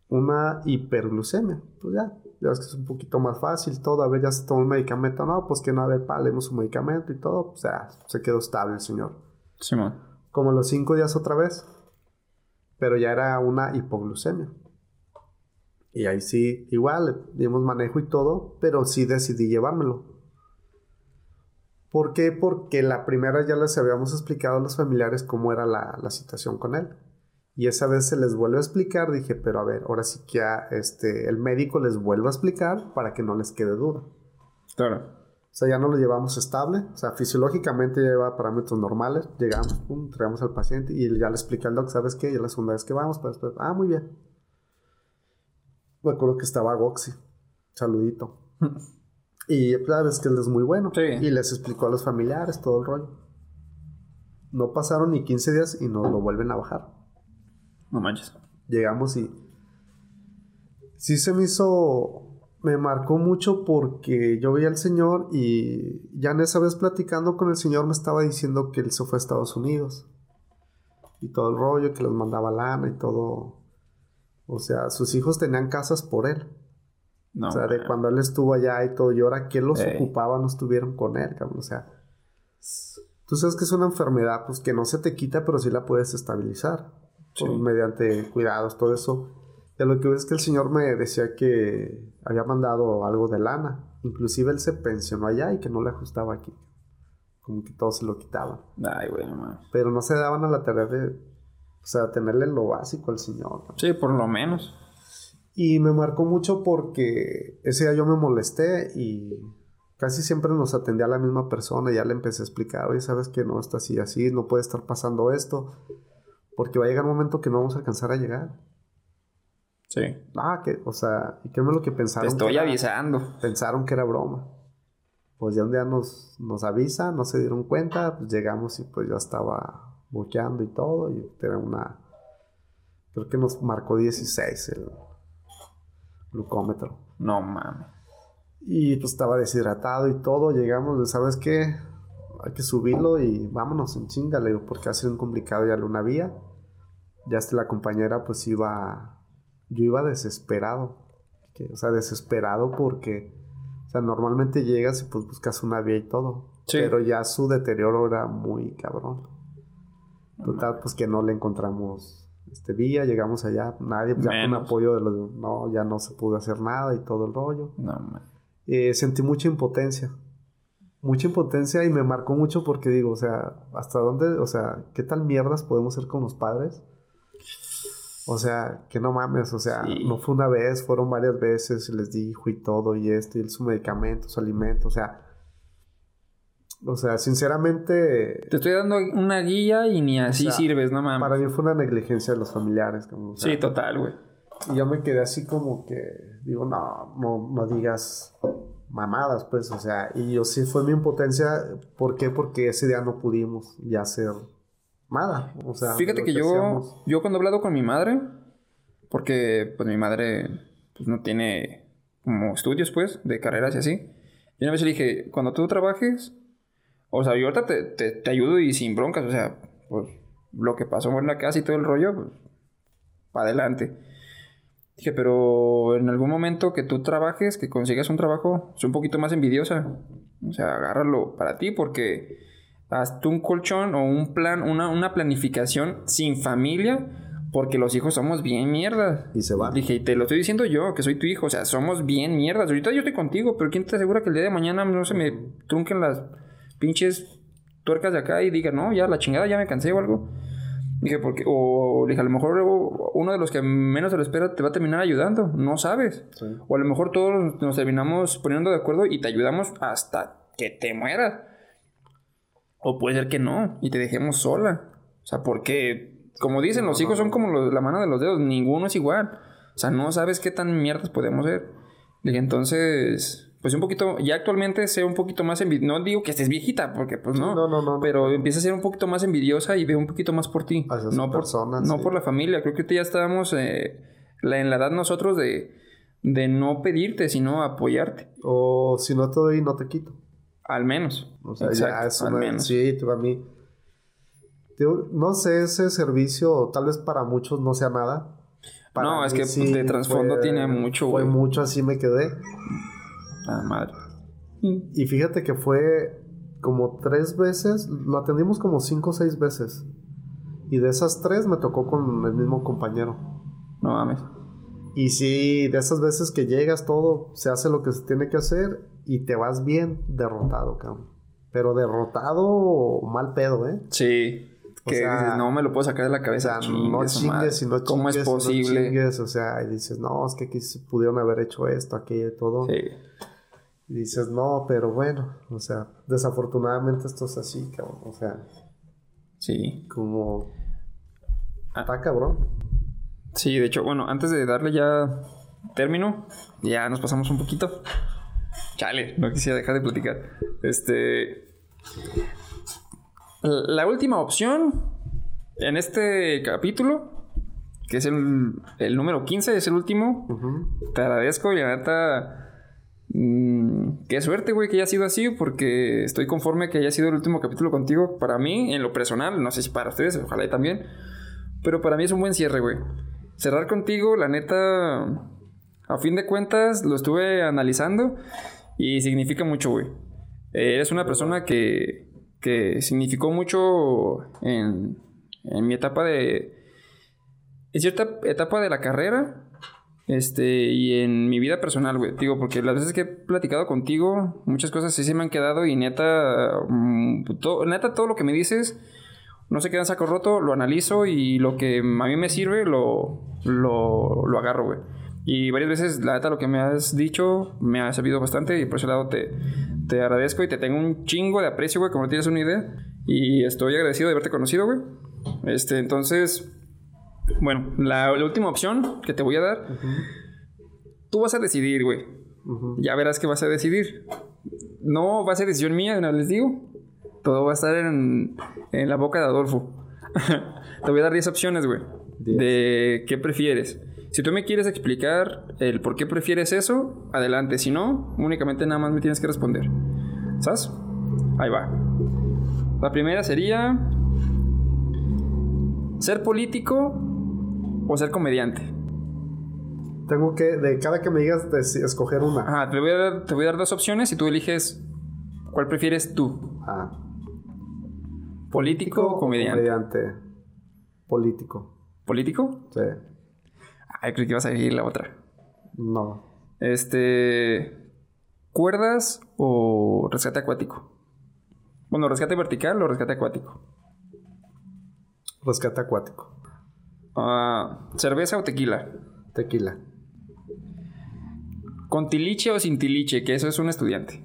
una hiperglucemia. Pues ya, ya es que es un poquito más fácil todo. A ver, ya se tomó un medicamento. No, pues que no, a ver, palemos su medicamento y todo. Pues ya, se quedó estable el señor. Simón. Como a los cinco días otra vez. Pero ya era una hipoglucemia. Y ahí sí, igual, le dimos manejo y todo, pero sí decidí llevármelo. ¿Por qué? Porque la primera ya les habíamos explicado a los familiares cómo era la, la situación con él. Y esa vez se les vuelve a explicar, dije, pero a ver, ahora sí que ya, este, el médico les vuelve a explicar para que no les quede duda. Claro. O sea, ya no lo llevamos estable. O sea, fisiológicamente ya lleva parámetros normales. Llegamos, pum, traemos al paciente y ya le explica al doc, ¿sabes qué? Ya la segunda vez que vamos, pues, pues, ah, muy bien. Me acuerdo que estaba Goxi. Saludito. y sabes que él es muy bueno. Sí. Y les explicó a los familiares todo el rollo. No pasaron ni 15 días y nos lo vuelven a bajar. No manches. Llegamos y sí se me hizo, me marcó mucho porque yo vi al señor y ya en esa vez platicando con el señor me estaba diciendo que él se fue a Estados Unidos y todo el rollo, que les mandaba lana y todo. O sea, sus hijos tenían casas por él. No. o sea, de cuando él estuvo allá y todo, y ahora que los Ey. ocupaba no estuvieron con él, cabrón. O sea, tú sabes que es una enfermedad, pues que no se te quita, pero sí la puedes estabilizar. por- mediante cuidados, todo eso. Y a lo que ves es que el señor me decía que había mandado algo de lana. Inclusive él se pensionó allá y que no le ajustaba aquí. Como que todo se lo quitaban. Ay, güey, no mames. Pero no se daban a la tarea de, o sea, tenerle lo básico al señor. ¿no? Sí, por lo menos. Y me marcó mucho porque ese día yo me molesté y casi siempre nos atendía la misma persona y ya le empecé a explicar, oye, sabes que no está así, así, no puede estar pasando esto, porque va a llegar un momento que no vamos a alcanzar a llegar. Sí. Ah, que, o sea, y qué es lo que Te pensaron. estoy que era- avisando. pensaron que era broma. Pues ya un día nos, nos avisa, no se dieron cuenta, pues llegamos y pues ya estaba boqueando y todo, y era una, creo que nos marcó 16 el glucómetro. No mames. Y pues estaba deshidratado y todo, llegamos, de, ¿sabes qué? Hay que subirlo y vámonos en chinga, le digo, porque ha sido un complicado ya una vía. Ya hasta la compañera pues iba, yo iba desesperado, que, o sea, desesperado porque, o sea, normalmente llegas y pues buscas una vía y todo, Sí. pero ya su deterioro era muy cabrón. Total, pues que no le encontramos este vía, llegamos allá, nadie, ya con apoyo de los, no, ya no se pudo hacer nada y todo el rollo No eh, sentí mucha impotencia. Mucha impotencia y me marcó mucho porque digo, o sea, ¿hasta dónde, o sea, qué tal mierdas podemos ser con los padres? O sea, que no mames, o sea, Sí. no fue una vez, fueron varias veces, les dijo y todo, y esto, y su medicamento, su alimento, o sea. O sea, sinceramente, Te estoy dando una guía y ni así sea, sirves, no mames. para mí fue una negligencia de los familiares. Como, o sea, Sí, total, güey. Y yo me quedé así como que, digo, no, no, no digas mamadas, pues, o sea, y yo sí fue mi impotencia, ¿por qué? Porque ese día no pudimos ya hacer nada, o sea, Fíjate que yo, hacíamos. yo cuando he hablado con mi madre, porque pues mi madre pues, no tiene como estudios pues de carreras y así, y una vez le dije, cuando tú trabajes, o sea, yo ahorita te, te, te ayudo y sin broncas, o sea, pues lo que pasó en la casa y todo el rollo, pues, para adelante. Dije, pero en algún momento que tú trabajes, que consigas un trabajo, es un poquito más envidiosa. O sea, agárralo para ti porque hazte un colchón o un plan, una, una planificación sin familia, porque los hijos somos bien mierdas. Y se van. Dije, y te lo estoy diciendo yo, que soy tu hijo, o sea, somos bien mierdas. Ahorita yo estoy contigo, pero ¿quién te asegura que el día de mañana no se me trunquen las pinches tuercas de acá y diga, no, ya la chingada, ya me cansé o algo? Dije, porque, o dije, a lo mejor uno de los que menos se lo espera te va a terminar ayudando, no sabes. Sí. O a lo mejor todos nos terminamos poniendo de acuerdo y te ayudamos hasta que te mueras. O puede ser que no y te dejemos sola. O sea, porque, como dicen, los hijos son como los- la mano de los dedos, ninguno es igual. O sea, no sabes qué tan mierdas podemos ser. Dije, entonces, pues un poquito, ya actualmente sé un poquito más envidiosa. No digo que estés viejita, porque pues no. No, no, no, no. Pero empieza a ser un poquito más envidiosa y veo un poquito más por ti. Hacia no por, persona, no sí. por la familia. Creo que ahorita ya estábamos eh, la- en la edad nosotros de, de no pedirte, sino apoyarte. O si no te doy, no te quito. Al menos. O sea, Exacto, ya es al una... menos. Sí, tú a mí... No sé, ese servicio tal vez para muchos no sea nada. Para No, es que de trasfondo tiene mucho, Fue mucho, así me quedé. Ah, madre. Y fíjate que fue como tres veces, lo atendimos como cinco o seis veces. Y de esas tres me tocó con el mismo compañero. No mames. Y sí, de esas veces que llegas todo, se hace lo que se tiene que hacer y te vas bien derrotado, cabrón. Pero derrotado mal pedo, ¿eh? Sí. O Que sea, dices, no me lo puedo sacar de la O cabeza. sea, no chingues y no chingues. ¿Cómo es no posible? chingues, o sea, y dices, no, es que aquí se pudieron haber hecho esto, aquello y todo. Sí. Y dices, no, pero bueno, o sea, desafortunadamente esto es así, cabrón. O sea, Sí. como. Ah. Está cabrón. Sí, de hecho, bueno, antes de darle ya término, ya nos pasamos un poquito. Chale, no quisiera dejar de platicar. Este. La última opción en este capítulo, que es el, el número 15, es el último. Te agradezco y la neta. Mm, qué suerte, güey, que haya sido así, porque estoy conforme que haya sido el último capítulo contigo. Para mí, en lo personal, no sé si para ustedes, ojalá y también. Pero para mí es un buen cierre, güey. Cerrar contigo, la neta. A fin de cuentas, lo estuve analizando y significa mucho, güey. Eh, Eres una persona que, que significó mucho en, en mi etapa de. En cierta etapa de la carrera. Este, y en mi vida personal, güey. Digo, porque las veces que he platicado contigo, muchas cosas sí se me han quedado y neta. mm, to- neta, todo lo que me dices no se queda en saco roto, lo analizo y lo que a mí me sirve lo, lo, lo agarro, güey. Y varias veces, la neta, lo que me has dicho me ha servido bastante y por ese lado te, te agradezco y te tengo un chingo de aprecio, güey, como no tienes una idea. Y estoy agradecido de haberte conocido, güey. Este, entonces, bueno, la, la última opción que te voy a dar, tú vas a decidir, güey. Ya verás que vas a decidir. No va a ser decisión mía, no les digo. Todo va a estar en, en la boca de Adolfo. Te voy a dar 10 opciones, güey. De qué prefieres. Si tú me quieres explicar el por qué prefieres eso, adelante. Si no, únicamente nada más me tienes que responder. ¿Sabes? Ahí va. La primera sería... ¿Ser político o ser comediante? Tengo que, de cada que me digas, escoger una. Ajá, te voy, a dar, te voy a dar dos opciones y tú eliges cuál prefieres tú. Ah. ¿Político o comediante? Comediante. Político. ¿Político? Sí. Ay, creí que ibas a elegir la otra. No. Este. ¿Cuerdas o rescate acuático? Bueno, rescate vertical o rescate acuático. Rescate acuático. Ah, ¿Cerveza o tequila? Tequila. ¿Con tiliche o sin tiliche? Que eso es un estudiante.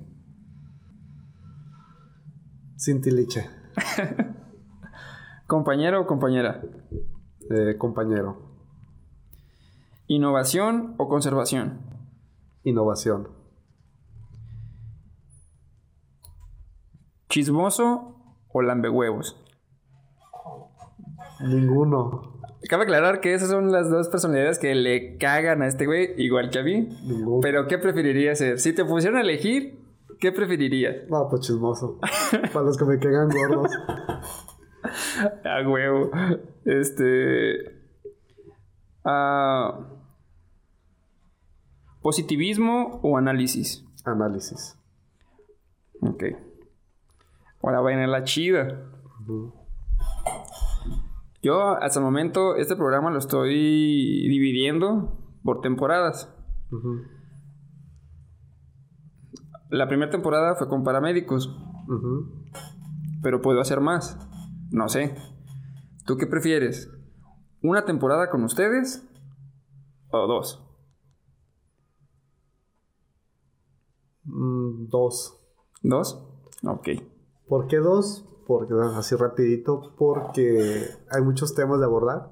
Sin tiliche. ¿Compañero o compañera? Eh, compañero. ¿Innovación o conservación? Innovación. ¿Chismoso o lambehuevos? Ninguno. Cabe aclarar que esas son las dos personalidades que le cagan a este güey, igual que a mí. Pero, ¿qué preferiría ser? Si te pusieran a elegir, ¿qué preferirías? No, pues chismoso. Para los que me quedan gordos. A huevo. Este. ah, ¿Positivismo o análisis? Análisis. Ok. Ahora va en la chida. Yo, hasta el momento, este programa lo estoy dividiendo por temporadas. La primera temporada fue con paramédicos, pero puedo hacer más. No sé. ¿Tú qué prefieres? ¿Una temporada con ustedes o dos? Mm, dos. ¿Dos? Ok. ¿Por qué dos? Porque así rapidito, porque hay muchos temas de abordar.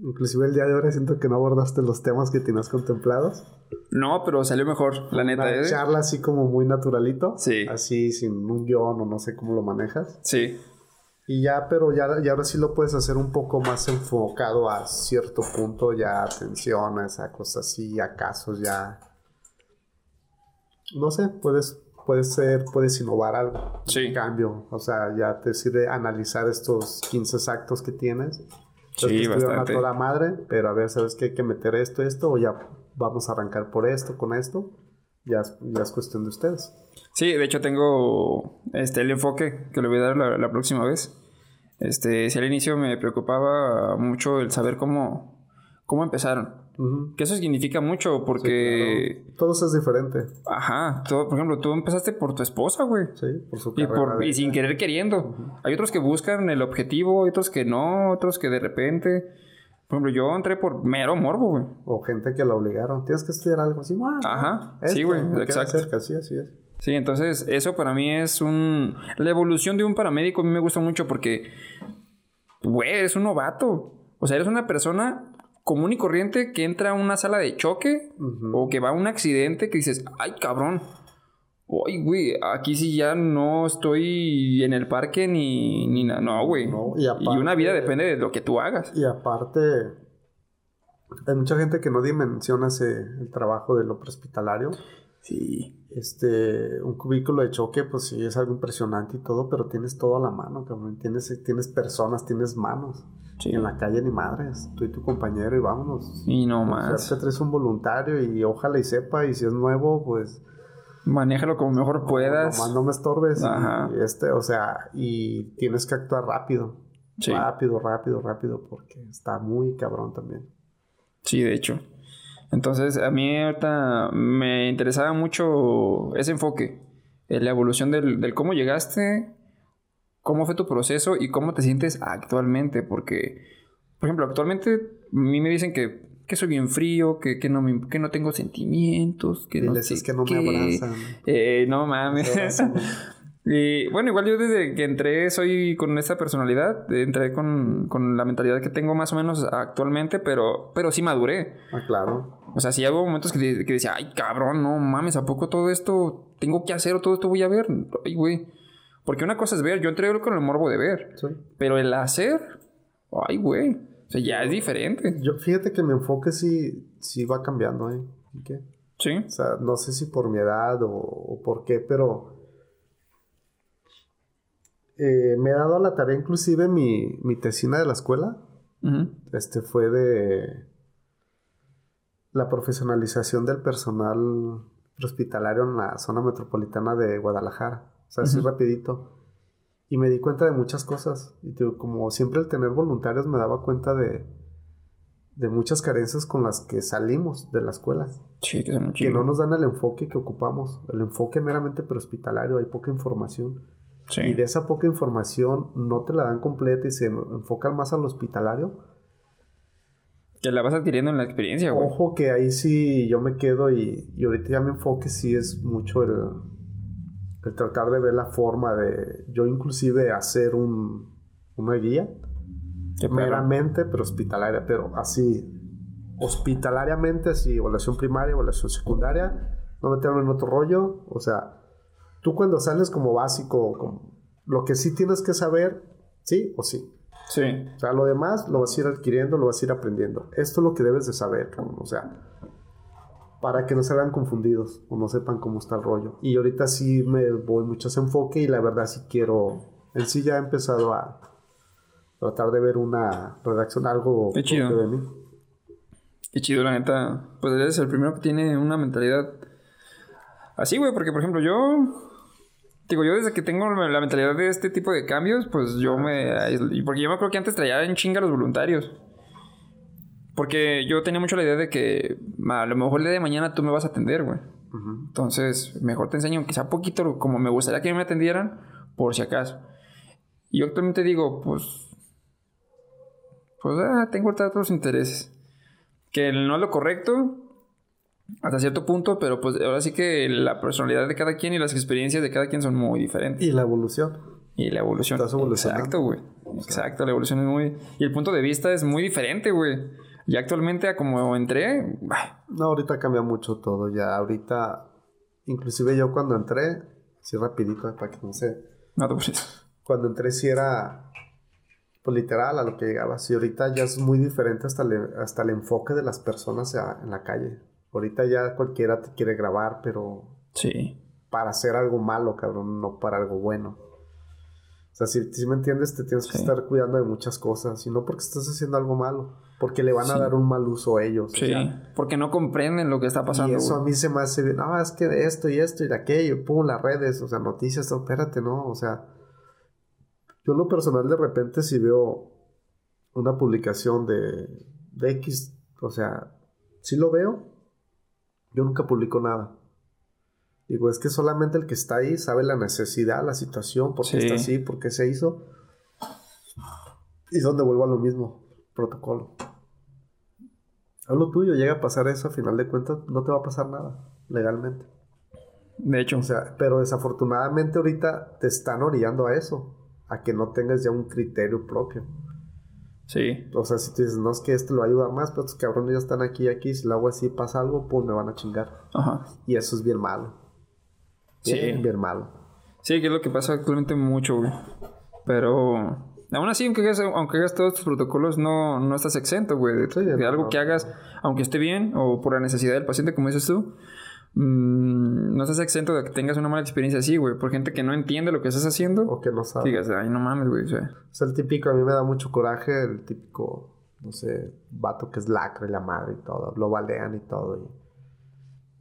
Inclusive el día de hoy siento que no abordaste los temas que tenías contemplados. No, pero salió mejor, la neta, Una ¿eh? charla así como muy naturalito. Sí. Así sin un guion o no sé cómo lo manejas. Sí. Y ya, pero ya, ya ahora sí lo puedes hacer un poco más enfocado a cierto punto, ya atenciones, a cosas así, a casos ya. No sé, puedes, puedes ser, puedes innovar algo. Sí. En cambio, o sea, ya te sirve analizar estos 15 actos que tienes. Los Sí, que bastante. a toda madre, pero a ver, ¿sabes qué? Hay que meter esto, esto, o ya vamos a arrancar por esto, con esto. Ya, es- ya es cuestión de ustedes. Sí, de hecho tengo este el enfoque que le voy a dar la, la próxima vez. Este, si al inicio me preocupaba mucho el saber cómo, cómo empezaron. Que eso significa mucho porque, Claro. Todo eso es diferente. ajá, tú, por ejemplo, tú empezaste por tu esposa, güey. Sí, por su Y, carrera por, y sin querer queriendo. Hay otros que buscan el objetivo, hay otros que no, otros que de repente. Por ejemplo, yo entré por mero morbo, güey. O gente que la obligaron. Tienes que estudiar algo así. "Ah, Ajá, sí, güey, exacto. cerca", sí, así es. Sí, entonces eso para mí es un... La evolución de un paramédico a mí me gusta mucho porque, güey, eres un novato. O sea, eres una persona común y corriente que entra a una sala de choque o que va a un accidente que dices, ay, cabrón. Ay, güey, aquí sí ya no estoy en el parque ni, ni nada. No, güey. No, y una vida depende de lo que tú hagas. Y aparte, hay mucha gente que no dimensiona ese, el trabajo del hospitalario. Sí. Este, un cubículo de choque, pues sí, es algo impresionante y todo, pero tienes todo a la mano, cabrón. Tienes, tienes personas, tienes manos. Sí. En la calle ni madres. Tú y tu compañero y vámonos. Y no O sea, más. te traes un voluntario y ojalá y sepa, y si es nuevo, pues Manéjalo como mejor puedas. Nomás no me estorbes. y- Ajá. Y este, o sea, y tienes que actuar rápido. Sí. Rápido, rápido, rápido, porque está muy cabrón también. Sí, de hecho. Entonces, a mí ahorita me interesaba mucho ese enfoque, eh, la evolución del, del cómo llegaste, cómo fue tu proceso y cómo te sientes actualmente. Porque, por ejemplo, actualmente a mí me dicen que, que soy bien frío, que, que, no, me- que no tengo sentimientos, que no sé que no me abrazan. Eh, no mames. Y bueno, igual yo desde que entré soy con esta personalidad, entré con, con la mentalidad que tengo más o menos actualmente, pero, pero sí maduré. Ah, claro. O sea, sí hubo momentos que, que decía, ay, cabrón, no mames, ¿a poco todo esto tengo que hacer o todo esto voy a ver? Ay, güey. Porque una cosa es ver, yo entré con el morbo de ver, Sí. pero el hacer, ay, güey. O sea, ya es diferente. Yo, fíjate que mi enfoque sí, sí va cambiando, ¿eh? ¿Y qué? Sí. O sea, no sé si por mi edad o, o por qué, pero eh, me he dado a la tarea, inclusive mi, mi tesina de la escuela, este fue de la profesionalización del personal hospitalario en la zona metropolitana de Guadalajara. O sea, así Ujú. rapidito. Y me di cuenta de muchas cosas. Y digo, como siempre el tener voluntarios me daba cuenta de, de muchas carencias con las que salimos de la escuela. Sí, que son Que no nos dan el enfoque que ocupamos. El enfoque meramente prehospitalario. Hay poca información. Sí. Y de esa poca información no te la dan completa y se enfocan más al hospitalario. Que la vas adquiriendo en la experiencia, güey. Ojo que ahí sí yo me quedo y, y ahorita ya mi enfoque sí es mucho el, el tratar de ver la forma de yo inclusive hacer un, una guía meramente pero hospitalaria, pero así hospitalariamente, así evaluación primaria, evaluación secundaria, no meterme en otro rollo, o sea, tú cuando sales como básico, como, lo que sí tienes que saber, sí o sí. Sí. O sea, lo demás lo vas a ir adquiriendo, lo vas a ir aprendiendo. Esto es lo que debes de saber. O sea, para que no se hagan confundidos o no sepan cómo está el rollo. Y ahorita sí me voy mucho a ese enfoque y la verdad sí quiero... En sí ya he empezado a tratar de ver una redacción, algo Qué chido. de mí. Qué chido, la neta. Pues eres el primero que tiene una mentalidad así, güey. Porque, por ejemplo, yo. Digo, yo desde que tengo la mentalidad de este tipo de cambios, pues yo me. Porque yo me acuerdo que antes traía en chinga a los voluntarios. Porque yo tenía mucho la idea de que a lo mejor el día de mañana tú me vas a atender, güey. Entonces, mejor te enseño, sea poquito, como me gustaría que me atendieran, por si acaso. Y yo actualmente digo, pues. Pues, ah, tengo otros intereses. Que no es lo correcto, hasta cierto punto, pero pues ahora sí que la personalidad de cada quien y las experiencias de cada quien son muy diferentes. Y la evolución. Y la evolución. Estás. Exacto, güey. Exacto, la evolución es muy. Y el punto de vista es muy diferente, güey. Y actualmente, como entré, No, ahorita cambia mucho todo. Ya ahorita, inclusive yo cuando entré, así rapidito, para que no sé, no te preocupes. cuando entré sí era pues literal a lo que llegaba. Sí, ahorita ya es muy diferente hasta el, hasta el enfoque de las personas a- en la calle. Ahorita ya cualquiera te quiere grabar, pero Sí. para hacer algo malo, cabrón, no para algo bueno. O sea, si, si me entiendes, te tienes que estar cuidando de muchas cosas. Y no porque estés haciendo algo malo, porque le van a dar un mal uso a ellos. o Sí. sea, Porque no comprenden lo que está pasando. y eso a mí se me hace, no, es que de esto y esto y de aquello, pum, las redes, o sea, noticias, no, espérate, no, o sea, yo en lo personal de repente si veo una publicación de, de X, o sea, si lo veo, yo nunca publico nada. Digo, es que solamente el que está ahí sabe la necesidad, la situación, por qué Sí. está así, por qué se hizo. Y es donde vuelvo a lo mismo, protocolo. Haz lo tuyo, llega a pasar eso, a final de cuentas no te va a pasar nada, legalmente. De hecho, O sea, pero desafortunadamente ahorita te están orillando a eso, a que no tengas ya un criterio propio. sí. O sea, si tú dices, no es que este lo ayuda más, pero estos cabrones ya están aquí y aquí, si lo hago así pasa algo, pues me van a chingar. Ajá. Y eso es bien malo. Sí. Bien, malo. Sí, que es lo que pasa actualmente mucho, güey. Pero aún así, aunque hagas, aunque hagas todos tus protocolos, no, no estás exento, güey. De, Sí, algo que hagas, aunque esté bien o por la necesidad del paciente, como dices tú. mm, no estás exento de que tengas una mala experiencia así, güey. Por gente que no entiende lo que estás haciendo. O que no que sabes. digas, ay, no mames, güey. O sea, Es el típico, a mí me da mucho coraje, el típico, no sé, vato que es lacra y la madre y todo, lo balean y todo.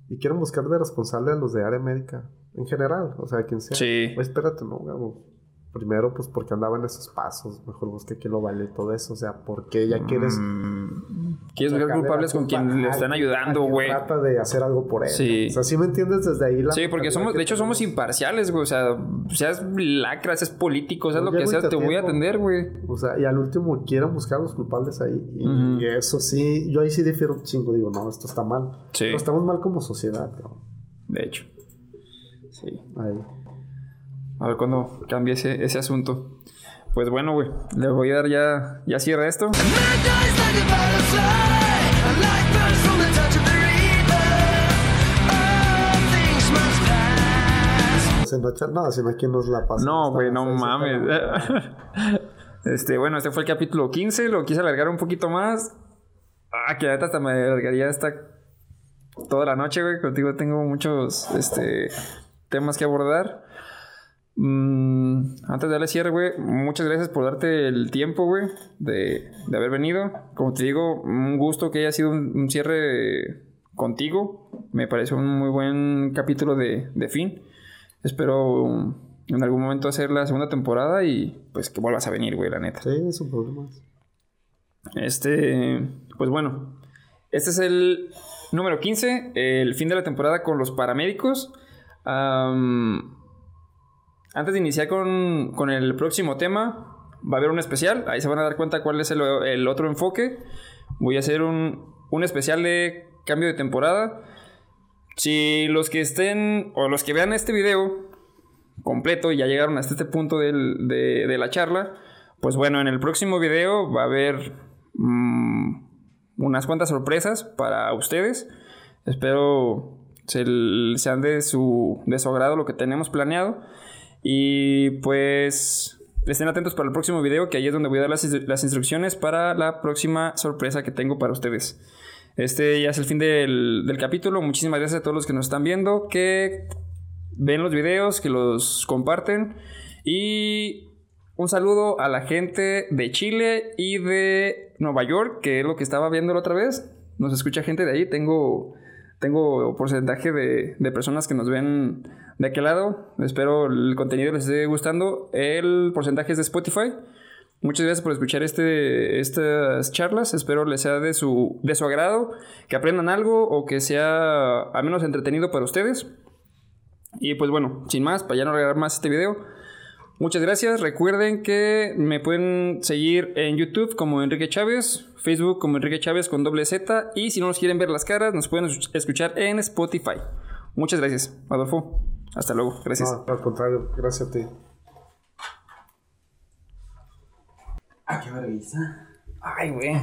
Y, y quieren buscar de responsable a los de área médica, en general, o sea, quien sea. Sí. Pues espérate, no. Primero, pues porque andaba en esos pasos, mejor busque quién lo vale todo eso, o sea, porque ya quieres... mm, quieres buscar culpables con culpa quien le están ayudando, güey. Trata de hacer algo por él. Sí. O sea, si me entiendes desde ahí la Sí, porque somos, de hecho, somos imparciales, güey. O sea, seas lacra, seas político, seas Pues lo que seas, te te voy a atender, güey. O sea, y al último quieren buscar a los culpables ahí. Y, eso sí, yo ahí sí difiero un chingo. Digo, no, esto está mal. Sí. Pero estamos mal como sociedad, cabrón. De hecho. Sí. Ahí. A ver cuándo cambie ese, ese asunto. Pues bueno, güey. Le voy a dar ya. Ya cierra esto. Se no, no, si no, ¿quién nos la pasa? No, güey, no mames. Este, bueno, este fue el capítulo 15. Lo quise alargar un poquito más. Ah, que ahorita hasta me alargaría hasta toda la noche, güey. Contigo tengo muchos este, temas que abordar. Mm, antes de darle cierre, güey, muchas gracias por darte el tiempo, güey, de, de haber venido. Como te digo, un gusto que haya sido un, un cierre contigo. Me parece un muy buen capítulo de, de fin. Espero en algún momento hacer la segunda temporada y pues que vuelvas a venir, güey, la neta. Sí, es un problema. Este, pues bueno, este es el número 15, el fin de la temporada con los paramédicos. Antes de iniciar con, con el próximo tema, va a haber un especial, ahí se van a dar cuenta cuál es el, otro enfoque. voy a hacer un, un especial de cambio de temporada. Si los que estén o los que vean este video completo y ya llegaron hasta este punto de, de la charla, pues bueno, en el próximo video va a haber mm, unas cuantas sorpresas para ustedes. Espero se, sean de su, de su agrado lo que tenemos planeado. Y pues estén atentos para el próximo video, que ahí es donde voy a dar las, las instrucciones para la próxima sorpresa que tengo para ustedes. Este ya es el fin del, del capítulo. Muchísimas gracias a todos los que nos están viendo, que ven los videos, que los comparten. Y un saludo a la gente de Chile y de Nueva York, que es lo que estaba viendo la otra vez. Nos escucha gente de ahí. Tengo, tengo porcentaje de, de personas que nos ven de aquel lado. Espero el contenido les esté gustando. El porcentaje es de Spotify. Muchas gracias por escuchar este, estas charlas. Espero les sea de su, de su agrado, que aprendan algo o que sea al menos entretenido para ustedes. Y pues bueno, sin más, para ya no regalar más este video. Muchas gracias. Recuerden que me pueden seguir en YouTube como Enrique Chávez, Facebook como Enrique Chávez con doble Z. Y si no nos quieren ver las caras, nos pueden escuchar en Spotify. Muchas gracias, Adolfo. Hasta luego. Gracias. No, al contrario, gracias a ti. Ah, qué vergüenza. Ay, güey.